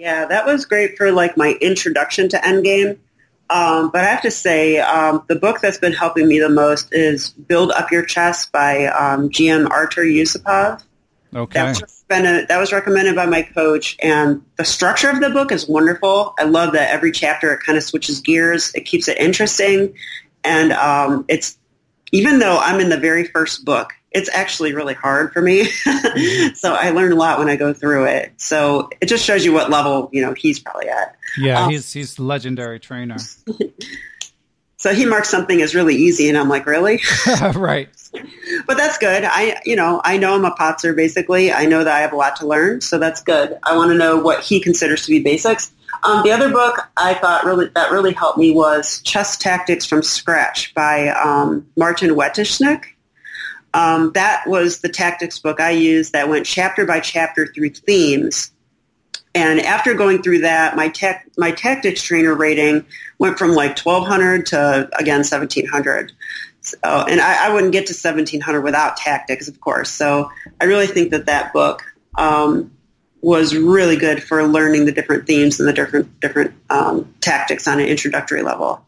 Yeah, that was great for like my introduction to Endgame. Um, but I have to say, um, the book that's been helping me the most is Build Up Your Chess by um, GM Artur Yusupov. Okay. That was, been a, that was recommended by my coach, and the structure of the book is wonderful. I love that every chapter it kind of switches gears. It keeps it interesting, and um, it's even though I'm in the very first book, it's actually really hard for me. so I learn a lot when I go through it. So it just shows you what level you know he's probably at. Yeah, um, he's he's legendary trainer. So he marks something as really easy, and I'm like, really? right. But that's good. I, you know, I know I'm a patzer basically. I know that I have a lot to learn, so that's good. I want to know what he considers to be basics. Um, the other book I thought really that really helped me was Chess Tactics from Scratch by um, Martin Weteschnik. Um, that was the tactics book I used that went chapter by chapter through themes. And after going through that, my tech, my tactics trainer rating went from like 1200 to again 1700. So, and I, I, wouldn't get to 1700 without tactics, of course. So I really think that that book um, was really good for learning the different themes and the different different um, tactics on an introductory level.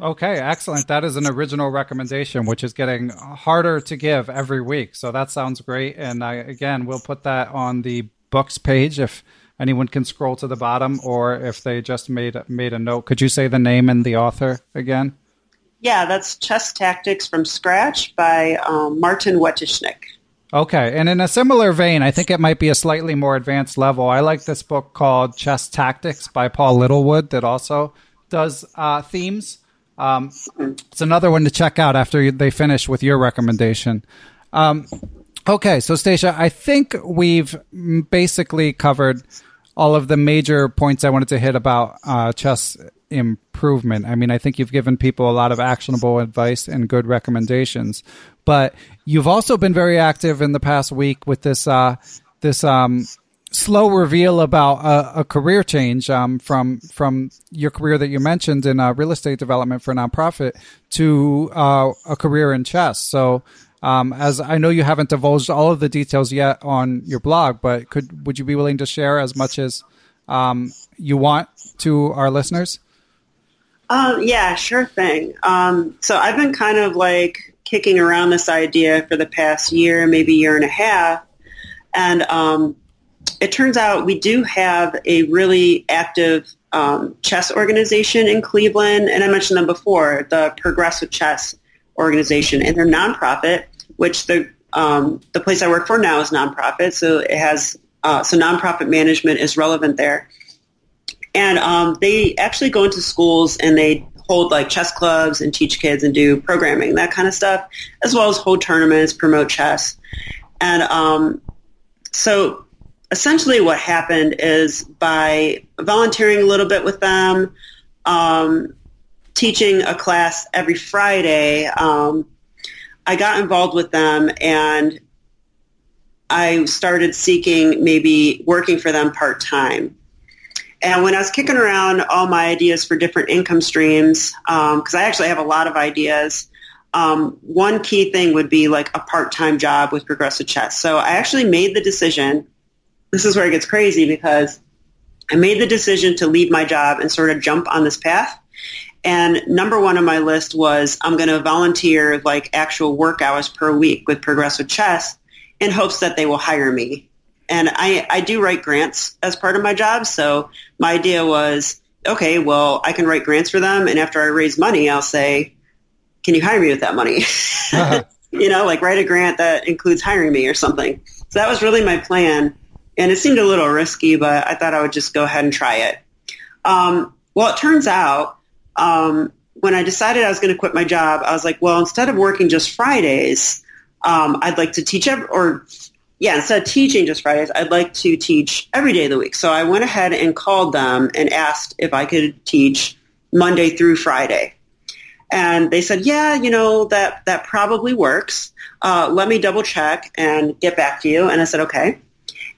Okay, excellent. That is an original recommendation, which is getting harder to give every week. So that sounds great. And I, again, we'll put that on the books page if anyone can scroll to the bottom, or if they just made made a note. Could you say the name and the author again? Yeah, that's Chess Tactics from Scratch by um, Martin Weteschnik. Okay, and in a similar vein, I think it might be a slightly more advanced level. I like this book called Chess Tactics by Paul Littlewood that also does uh, themes. Um, it's another one to check out after they finish with your recommendation. Um, okay, so Stacia, I think we've basically covered all of the major points I wanted to hit about uh, chess improvement. I mean, I think you've given people a lot of actionable advice and good recommendations, but you've also been very active in the past week with this uh, this um, slow reveal about a, a career change um, from from your career that you mentioned in uh, real estate development for a nonprofit to uh, a career in chess. So um, as I know you haven't divulged all of the details yet on your blog, but could would you be willing to share as much as um, you want to our listeners? Um, yeah, sure thing. Um, so I've been kind of like kicking around this idea for the past year, maybe year and a half, and um, it turns out we do have a really active um, chess organization in Cleveland, and I mentioned them before, the Progressive Chess organization, and they're nonprofit, which the um, the place I work for now is nonprofit, so it has uh, so nonprofit management is relevant there, and um, they actually go into schools and they hold like chess clubs and teach kids and do programming that kind of stuff, as well as hold tournaments, promote chess, and um, so essentially what happened is by volunteering a little bit with them. Um, teaching a class every Friday, um, I got involved with them and I started seeking maybe working for them part time. And when I was kicking around all my ideas for different income streams, because um, I actually have a lot of ideas, um, one key thing would be like a part-time job with Progressive Chess. So I actually made the decision. This is where it gets crazy because I made the decision to leave my job and sort of jump on this path And number one on my list was I'm going to volunteer like actual work hours per week with Progressive Chess in hopes that they will hire me. And I, I do write grants as part of my job. So my idea was, okay, well, I can write grants for them. And after I raise money, I'll say, can you hire me with that money? Uh-huh. you know, like write a grant that includes hiring me or something. So that was really my plan. And it seemed a little risky, but I thought I would just go ahead and try it. Um, well, it turns out um, when I decided I was going to quit my job, I was like, well, instead of working just Fridays, um, I'd like to teach, every, or yeah, instead of teaching just Fridays, I'd like to teach every day of the week. So I went ahead and called them and asked if I could teach Monday through Friday. And they said, yeah, you know, that, that probably works. Uh, let me double check and get back to you. And I said, okay.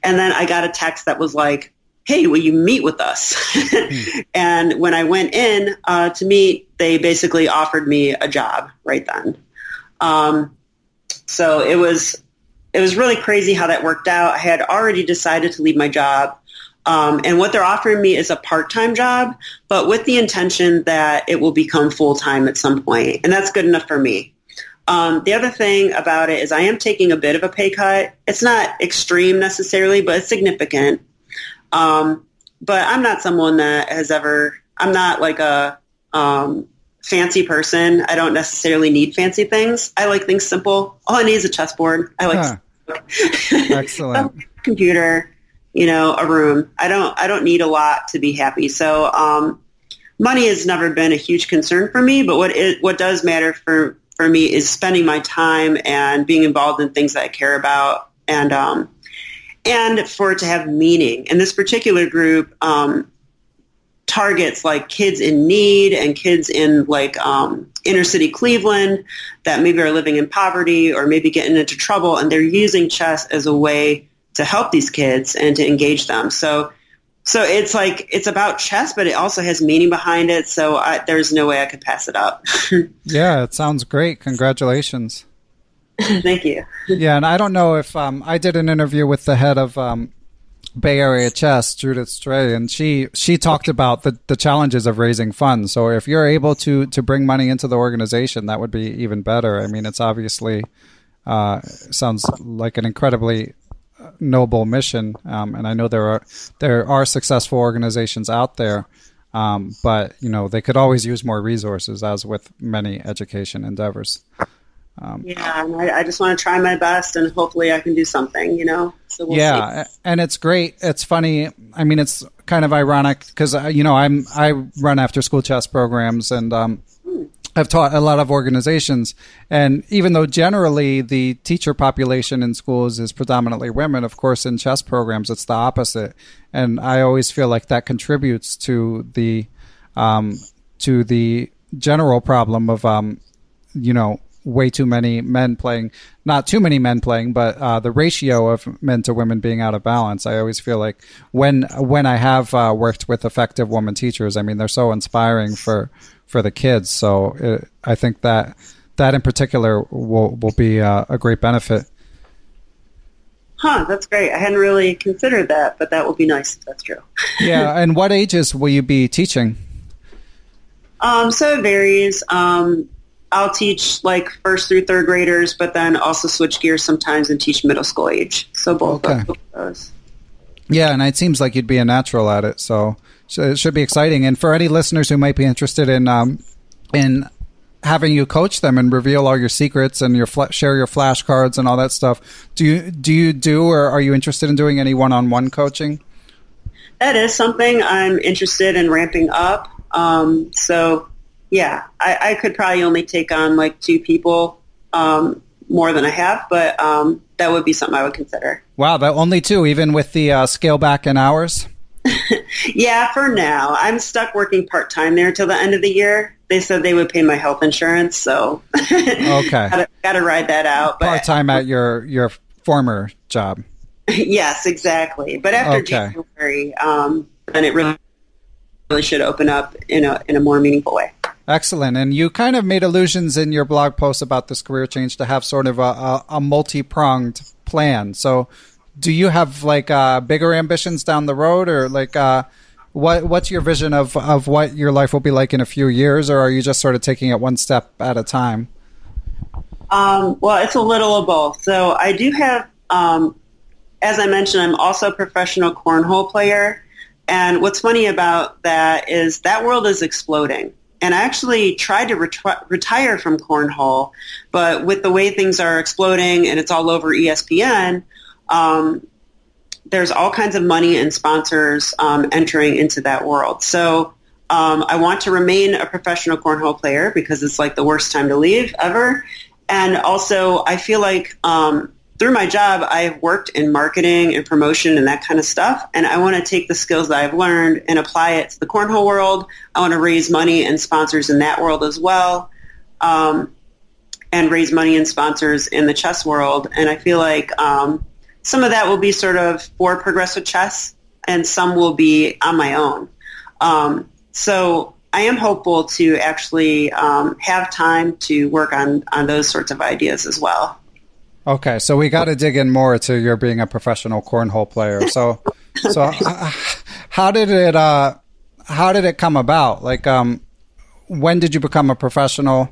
And then I got a text that was like, hey, will you meet with us? hmm. And when I went in uh, to meet, they basically offered me a job right then. Um, so it was it was really crazy how that worked out. I had already decided to leave my job. Um, and what they're offering me is a part-time job, but with the intention that it will become full-time at some point. And that's good enough for me. Um, the other thing about it is I am taking a bit of a pay cut. It's not extreme necessarily, but it's significant. Um, but I'm not someone that has ever, I'm not like a um, fancy person. I don't necessarily need fancy things. I like things simple. All I need is a chessboard. I like huh. excellent computer. You know, a room. I don't. I don't need a lot to be happy. So, um, money has never been a huge concern for me. But what it, what does matter for for me is spending my time and being involved in things that I care about, and um, and for it to have meaning. And this particular group, um, targets like kids in need and kids in like um, inner city Cleveland that maybe are living in poverty or maybe getting into trouble, and they're using chess as a way to help these kids and to engage them. So, so it's like it's about chess, but it also has meaning behind it. So I, there's no way I could pass it up. yeah, it sounds great. Congratulations. Thank you. yeah, and I don't know if um, I did an interview with the head of um, Bay Area Chess, Judit Sztaray, and she she talked about the, the challenges of raising funds. So if you're able to to bring money into the organization, that would be even better. I mean, it's obviously uh, sounds like an incredibly noble mission, um, and I know there are there are successful organizations out there. Um, but you know they could always use more resources, as with many education endeavors. Um, yeah, I, I, just want to try my best, and hopefully, I can do something. You know. So we'll yeah, see. and it's great. It's funny. I mean, it's kind of ironic because uh, you know I'm I run after school chess programs, and um. I've taught a lot of organizations. And even though generally the teacher population in schools is predominantly women, of course, in chess programs it's the opposite. And I always feel like that contributes to the um, to the general problem of um, you know way too many men playing, not too many men playing, but uh, the ratio of men to women being out of balance. I always feel like when when I have uh, worked with effective woman teachers, I mean they're so inspiring for for the kids. So it, uh, I think that that in particular will will be uh, a great benefit. Huh, that's great. I hadn't really considered that, but that will be nice. That's true. yeah, and what ages will you be teaching? Um, so it varies. Um, I'll teach like first through third graders, but then also switch gears sometimes and teach middle school age. So both, okay. both of those. Yeah, and it seems like you'd be a natural at it, so, it should be exciting. And for any listeners who might be interested in um, in having you coach them and reveal all your secrets and your fl- share your flashcards and all that stuff, do you do you do or are you interested in doing any one on one coaching? That is something I'm interested in ramping up. Um, so yeah, I, I, could probably only take on like two people um, more than I have, but um, that would be something I would consider. Wow, that only two, even with the uh, scale back in hours. yeah, for now, I'm stuck working part time there till the end of the year. They said they would pay my health insurance, so okay, got to ride that out. Part time at your your former job. yes, exactly. But after okay. January, um, then it really really should open up in a in a more meaningful way. Excellent. And you kind of made allusions in your blog post about this career change to have sort of a, a, a multi pronged plan. So, do you have like uh, bigger ambitions down the road, or like uh, what what's your vision of of what your life will be like in a few years, or are you just sort of taking it one step at a time? Um, well, it's a little of both. So I do have, um, as I mentioned, I'm also a professional cornhole player. And what's funny about that is that world is exploding. And I actually tried to ret- retire from cornhole, but with the way things are exploding and it's all over ESPN, um, there's all kinds of money and sponsors um, entering into that world. So um, I want to remain a professional cornhole player because it's like the worst time to leave ever. And also, I feel like um, through my job, I've worked in marketing and promotion and that kind of stuff. And I want to take the skills that I've learned and apply it to the cornhole world. I want to raise money and sponsors in that world as well. Um, and raise money and sponsors in the chess world. And I feel like um, some of that will be sort of for progressive chess and some will be on my own. Um, so I am hopeful to actually um, have time to work on, on those sorts of ideas as well. Okay, so we got to dig in more to your being a professional cornhole player. So, so uh, how did it uh, how did it come about? Like, um, when did you become a professional?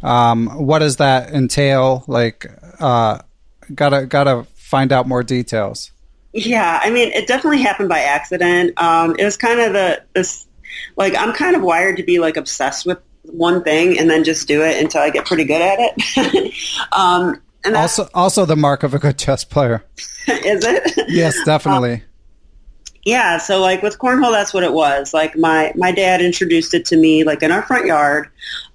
Um, what does that entail? Like, uh, gotta gotta find out more details. Yeah, I mean, it definitely happened by accident. Um, it was kind of the this like I'm kind of wired to be like obsessed with one thing and then just do it until I get pretty good at it. um, and also, also the mark of a good chess player. is it? Yes, definitely. Um, yeah, so like with cornhole, that's what it was. Like my my dad introduced it to me like in our front yard,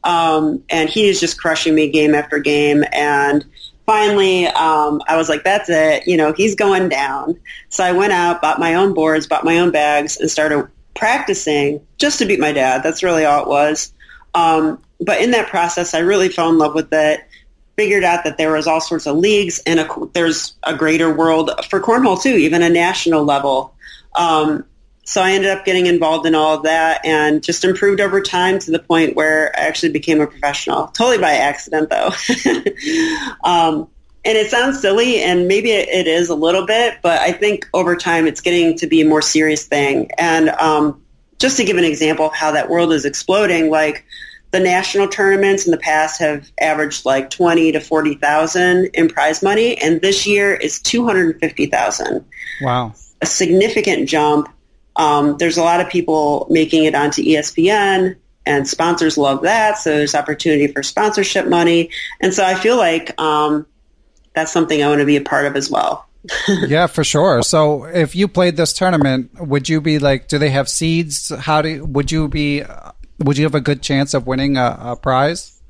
um, and he is just crushing me game after game. And finally, um, I was like, that's it. You know, he's going down. So I went out, bought my own boards, bought my own bags, and started practicing just to beat my dad. That's really all it was. Um, but in that process, I really fell in love with it. Figured out that there was all sorts of leagues and a, there's a greater world for cornhole too, even a national level. Um, so I ended up getting involved in all of that and just improved over time to the point where I actually became a professional. Totally by accident though. um, and it sounds silly and maybe it is a little bit, but I think over time it's getting to be a more serious thing. And um, just to give an example of how that world is exploding, like the national tournaments in the past have averaged like 20 to 40,000 in prize money. And this year is 250,000. Wow. A significant jump. Um, there's a lot of people making it onto ESPN and sponsors love that. So there's opportunity for sponsorship money. And so I feel like, um, that's something I want to be a part of as well. yeah, for sure. So if you played this tournament, would you be like, do they have seeds? How do, would you be, would you have a good chance of winning a, a prize?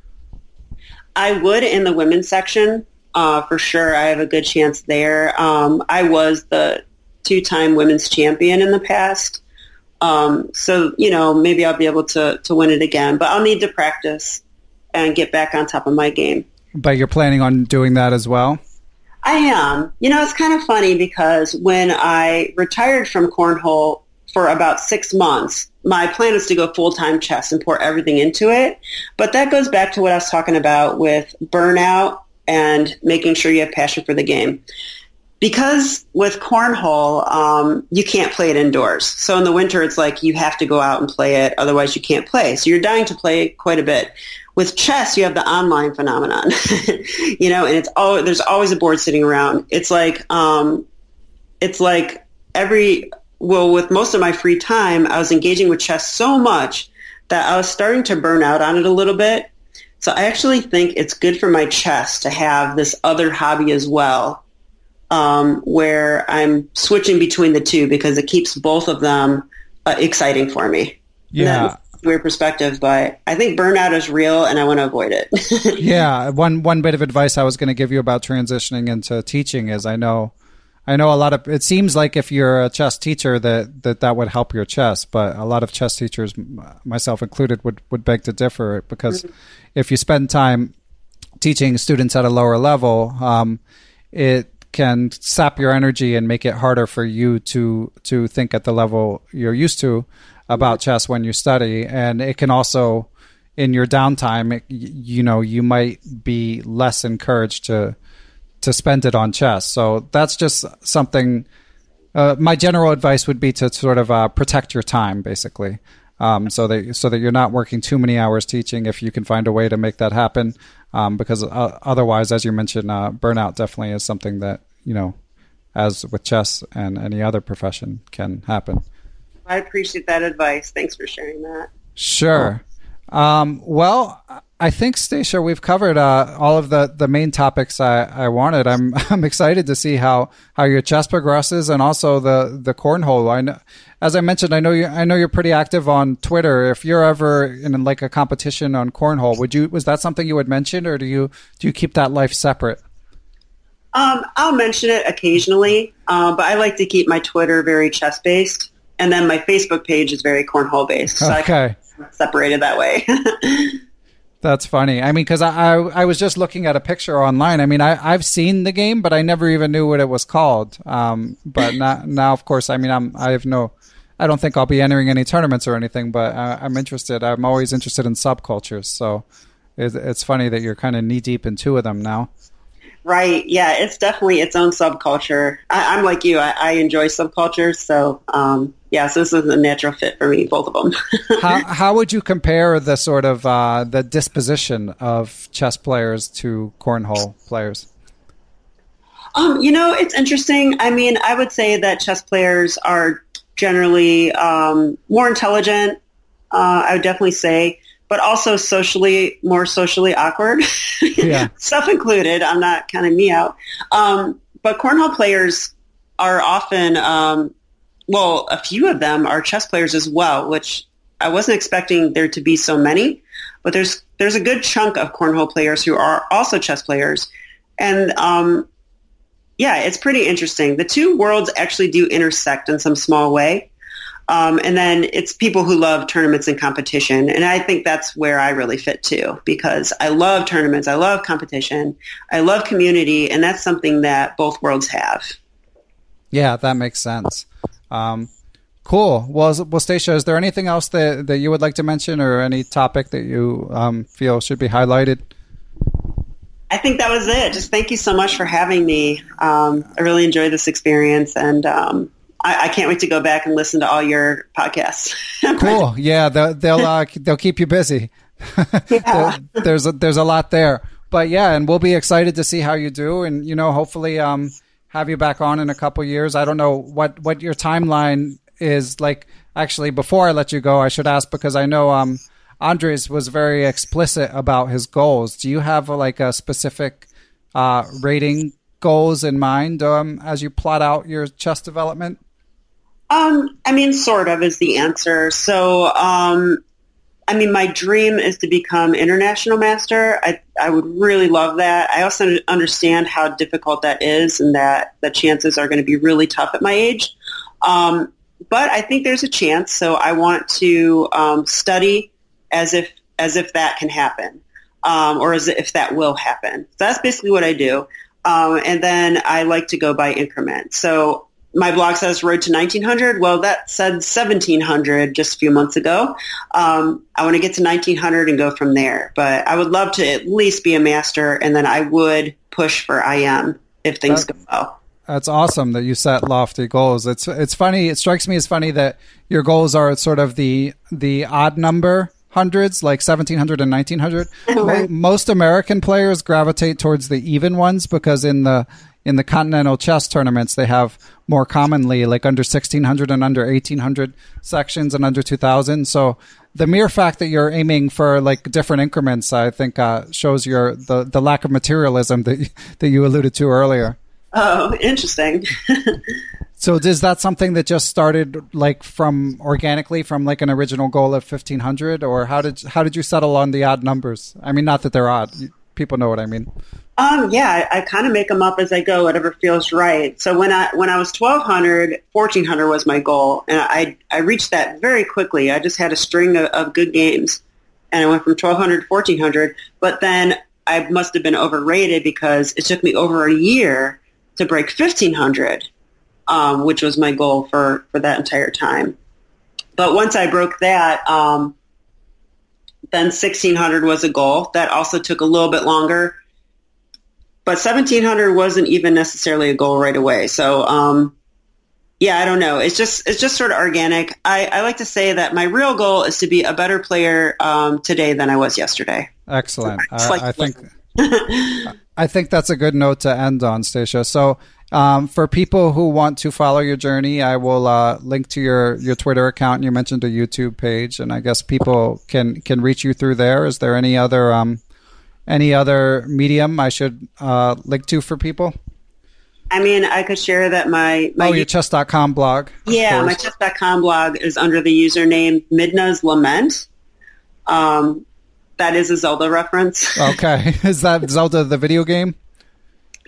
I would in the women's section. Uh, for sure. I have a good chance there. Um, I was the two-time women's champion in the past. Um, so, you know, maybe I'll be able to, to win it again, but I'll need to practice and get back on top of my game. But you're planning on doing that as well? I am. You know, it's kind of funny because when I retired from cornhole for about six months, my plan is to go full-time chess and pour everything into it. But that goes back to what I was talking about with burnout and making sure you have passion for the game. Because with cornhole, um, you can't play it indoors. So in the winter, it's like you have to go out and play it. Otherwise, you can't play. So you're dying to play quite a bit with chess, you have the online phenomenon, you know, and it's all, there's always a board sitting around. It's like, um, it's like every, well, with most of my free time, I was engaging with chess so much that I was starting to burn out on it a little bit. So I actually think it's good for my chess to have this other hobby as well, um, where I'm switching between the two because it keeps both of them uh, exciting for me. Yeah weird perspective, but I think burnout is real and I want to avoid it. yeah, one one bit of advice I was going to give you about transitioning into teaching is I know I know a lot of it seems like if you're a chess teacher that that, that would help your chess, but a lot of chess teachers myself included would would beg to differ because mm-hmm. if you spend time teaching students at a lower level, um, it can sap your energy and make it harder for you to to think at the level you're used to about chess when you study, and it can also in your downtime, it, you know, you might be less encouraged to to spend it on chess. So that's just something uh, my general advice would be to sort of uh, protect your time, basically, um, so that so that you're not working too many hours teaching. If you can find a way to make that happen, um, because uh, otherwise, as you mentioned, uh, burnout definitely is something that you know, as with chess and any other profession, can happen. I appreciate that advice. Thanks for sharing that. Sure. Um, well, I think Stacia, we've covered uh, all of the, the main topics I, I wanted. I'm I'm excited to see how, how your chess progresses and also the, the cornhole. I know, as I mentioned, I know you I know you're pretty active on Twitter. If you're ever in like a competition on cornhole, would you was that something you would mention, or do you do you keep that life separate? Um, I'll mention it occasionally, uh, but I like to keep my Twitter very chess based, and then my Facebook page is very cornhole based. So okay, separated that way. That's funny. I mean, because I, I, I was just looking at a picture online. I mean, I I've seen the game, but I never even knew what it was called. Um, but now now of course, I mean, I'm I have no. I don't think I'll be entering any tournaments or anything, but I, I'm interested. I'm always interested in subcultures, so it's, it's funny that you're kind of knee deep in two of them now. Right. Yeah, it's definitely its own subculture. I, am like you. I, I, enjoy subcultures. So, um, yeah, so this is a natural fit for me, both of them. how, how would you compare the sort of uh, the disposition of chess players to cornhole players? Um, you know, it's interesting. I mean, I would say that chess players are generally um, more intelligent. Uh, I would definitely say but also socially more socially awkward, yeah. self included. I'm not kind of me out. Um, but cornhole players are often, um, well, a few of them are chess players as well, which I wasn't expecting there to be so many. But there's there's a good chunk of cornhole players who are also chess players, and um, yeah, it's pretty interesting. The two worlds actually do intersect in some small way. Um, and then it's people who love tournaments and competition. And I think that's where I really fit too, because I love tournaments. I love competition. I love community. And that's something that both worlds have. Yeah, that makes sense. Um, cool. Well, well, Stacia, is there anything else that, that you would like to mention or any topic that you um, feel should be highlighted? I think that was it. Just thank you so much for having me. Um, I really enjoyed this experience and um, I, I, can't wait to go back and listen to all your podcasts. cool. Yeah, they'll they'll, uh, they'll keep you busy. Yeah. there's a, there's a lot there, but yeah, and we'll be excited to see how you do, and you know, hopefully, um, have you back on in a couple years. I don't know what what your timeline is like. Actually, before I let you go, I should ask because I know um, Andres was very explicit about his goals. Do you have like a specific uh, rating goals in mind um, as you plot out your chess development? Um, I mean, sort of is the answer. So, um, I mean, my dream is to become international master. I, I would really love that. I also understand how difficult that is and that the chances are going to be really tough at my age. Um, but I think there's a chance. So I want to um, study as if as if that can happen, um, or as if that will happen. So that's basically what I do. Um, and then I like to go by increment. So my blog says road to 1900. Well, that said 1700 just a few months ago. Um, I want to get to 1900 and go from there. But I would love to at least be a master, and then I would push for IM if things go well. That's awesome that you set lofty goals. It's it's funny. It strikes me as funny that your goals are sort of the the odd number hundreds, like 1700 and 1900. Most American players gravitate towards the even ones because in the in the continental chess tournaments they have more commonly like under 1600 and under 1800 sections and under 2000 so the mere fact that you're aiming for like different increments i think uh, shows your the, the lack of materialism that that you alluded to earlier. Oh interesting. So is that something that just started like from organically from like an original goal of 1500 or how did how did you settle on the odd numbers? I mean not that they're odd people know what i mean um, yeah, I, I kind of make them up as I go, whatever feels right. So when I when I was 1200, 1400 was my goal, and I I reached that very quickly. I just had a string of, of good games, and I went from 1200 to 1400. But then I must have been overrated because it took me over a year to break 1500, um, which was my goal for for that entire time. But once I broke that, um, then 1600 was a goal. That also took a little bit longer but 1700 wasn't even necessarily a goal right away. So, um, yeah, I don't know. It's just it's just sort of organic. I, I like to say that my real goal is to be a better player um, today than I was yesterday. Excellent. I, I think I think that's a good note to end on, Stacia. So. Um, for people who want to follow your journey, I will uh, link to your, your Twitter account. And you mentioned a YouTube page, and I guess people can can reach you through there. Is there any other um, any other medium I should uh, link to for people? I mean, I could share that my, my oh, your chess.com blog. Yeah, my chess.com blog is under the username Midna's Lament. Um, that is a Zelda reference. okay. Is that Zelda the video game?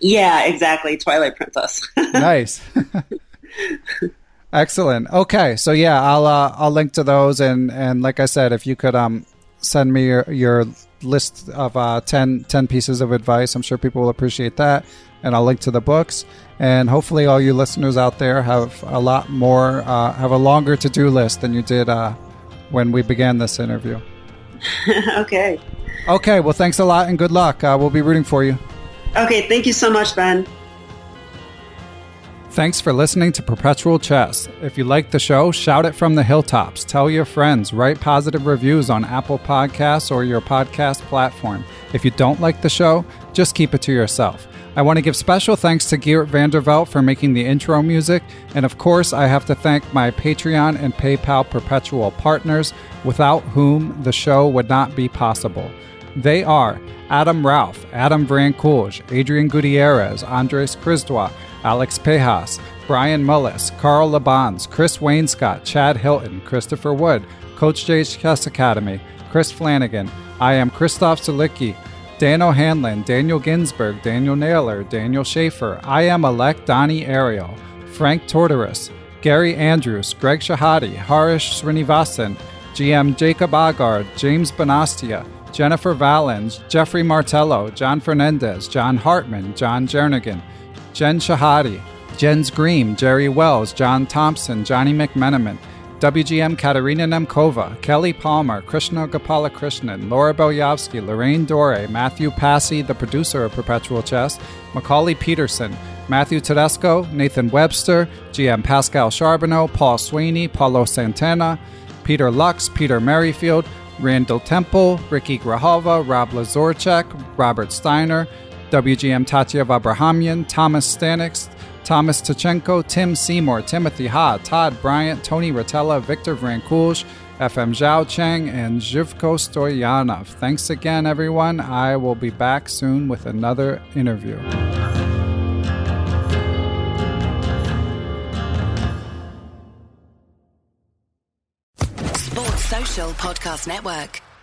Yeah, exactly. Twilight Princess. nice. Excellent. Okay, so yeah, I'll uh, I'll link to those and and like I said, if you could um send me your your list of uh 10, 10 pieces of advice, I'm sure people will appreciate that and I'll link to the books. And hopefully, all you listeners out there have a lot more, uh, have a longer to do list than you did uh, when we began this interview. okay. Okay. Well, thanks a lot and good luck. Uh, we'll be rooting for you. Okay. Thank you so much, Ben. Thanks for listening to Perpetual Chess. If you like the show, shout it from the hilltops. Tell your friends, write positive reviews on Apple Podcasts or your podcast platform. If you don't like the show, just keep it to yourself. I want to give special thanks to Geert Vandervelt for making the intro music, and of course, I have to thank my Patreon and PayPal perpetual partners, without whom the show would not be possible. They are Adam Ralph, Adam Vrancoulge, Adrian Gutierrez, Andres Crisdois, Alex Pejas, Brian Mullis, Carl Labans, Chris Wainscott, Chad Hilton, Christopher Wood, Coach J's Chess Academy, Chris Flanagan. IM Christof Sielecki. Dan O'Hanlon, Daniel Ginsberg, Daniel Naylor, Daniel Schaefer, I am elect Donnie Ariel, Frank Tortoris, Gary Andrews, Greg Shahade, Harish Srinivasan, GM Jacob Aagaard, James Bonastia, Jennifer Valens, Jeffrey Martello, John Fernandez, John Hartman, John Jernigan, Jen Shahade, Jens Green, Jerry Wells, John Thompson, Johnny McMenamin, WGM Katerina Nemcova, Kelly Palmer, Krishna Gopalakrishnan, Laura Belyavsky, Lorraine Dore, Matthew Passy, the producer of Perpetual Chess, Macaulay Peterson, Matthew Tedesco, Nathan Webster, GM Pascal Charbonneau, Paul Sweeney, Paulo Santana, Peter Lux, Peter Merrifield, Randall Temple, Ricky Grahova, Rob Lazorchek, Robert Steiner, WGM Tatev Abrahamyan, Thomas Stanix, Thomas Tachenko, Tim Seymour, Timothy Ha, Todd Bryant, Tony Rotella, Victor Vrancoulge, FM Zhao Cheng, and Zhivko Stoyanov. Thanks again, everyone. I will be back soon with another interview. Podcast Network.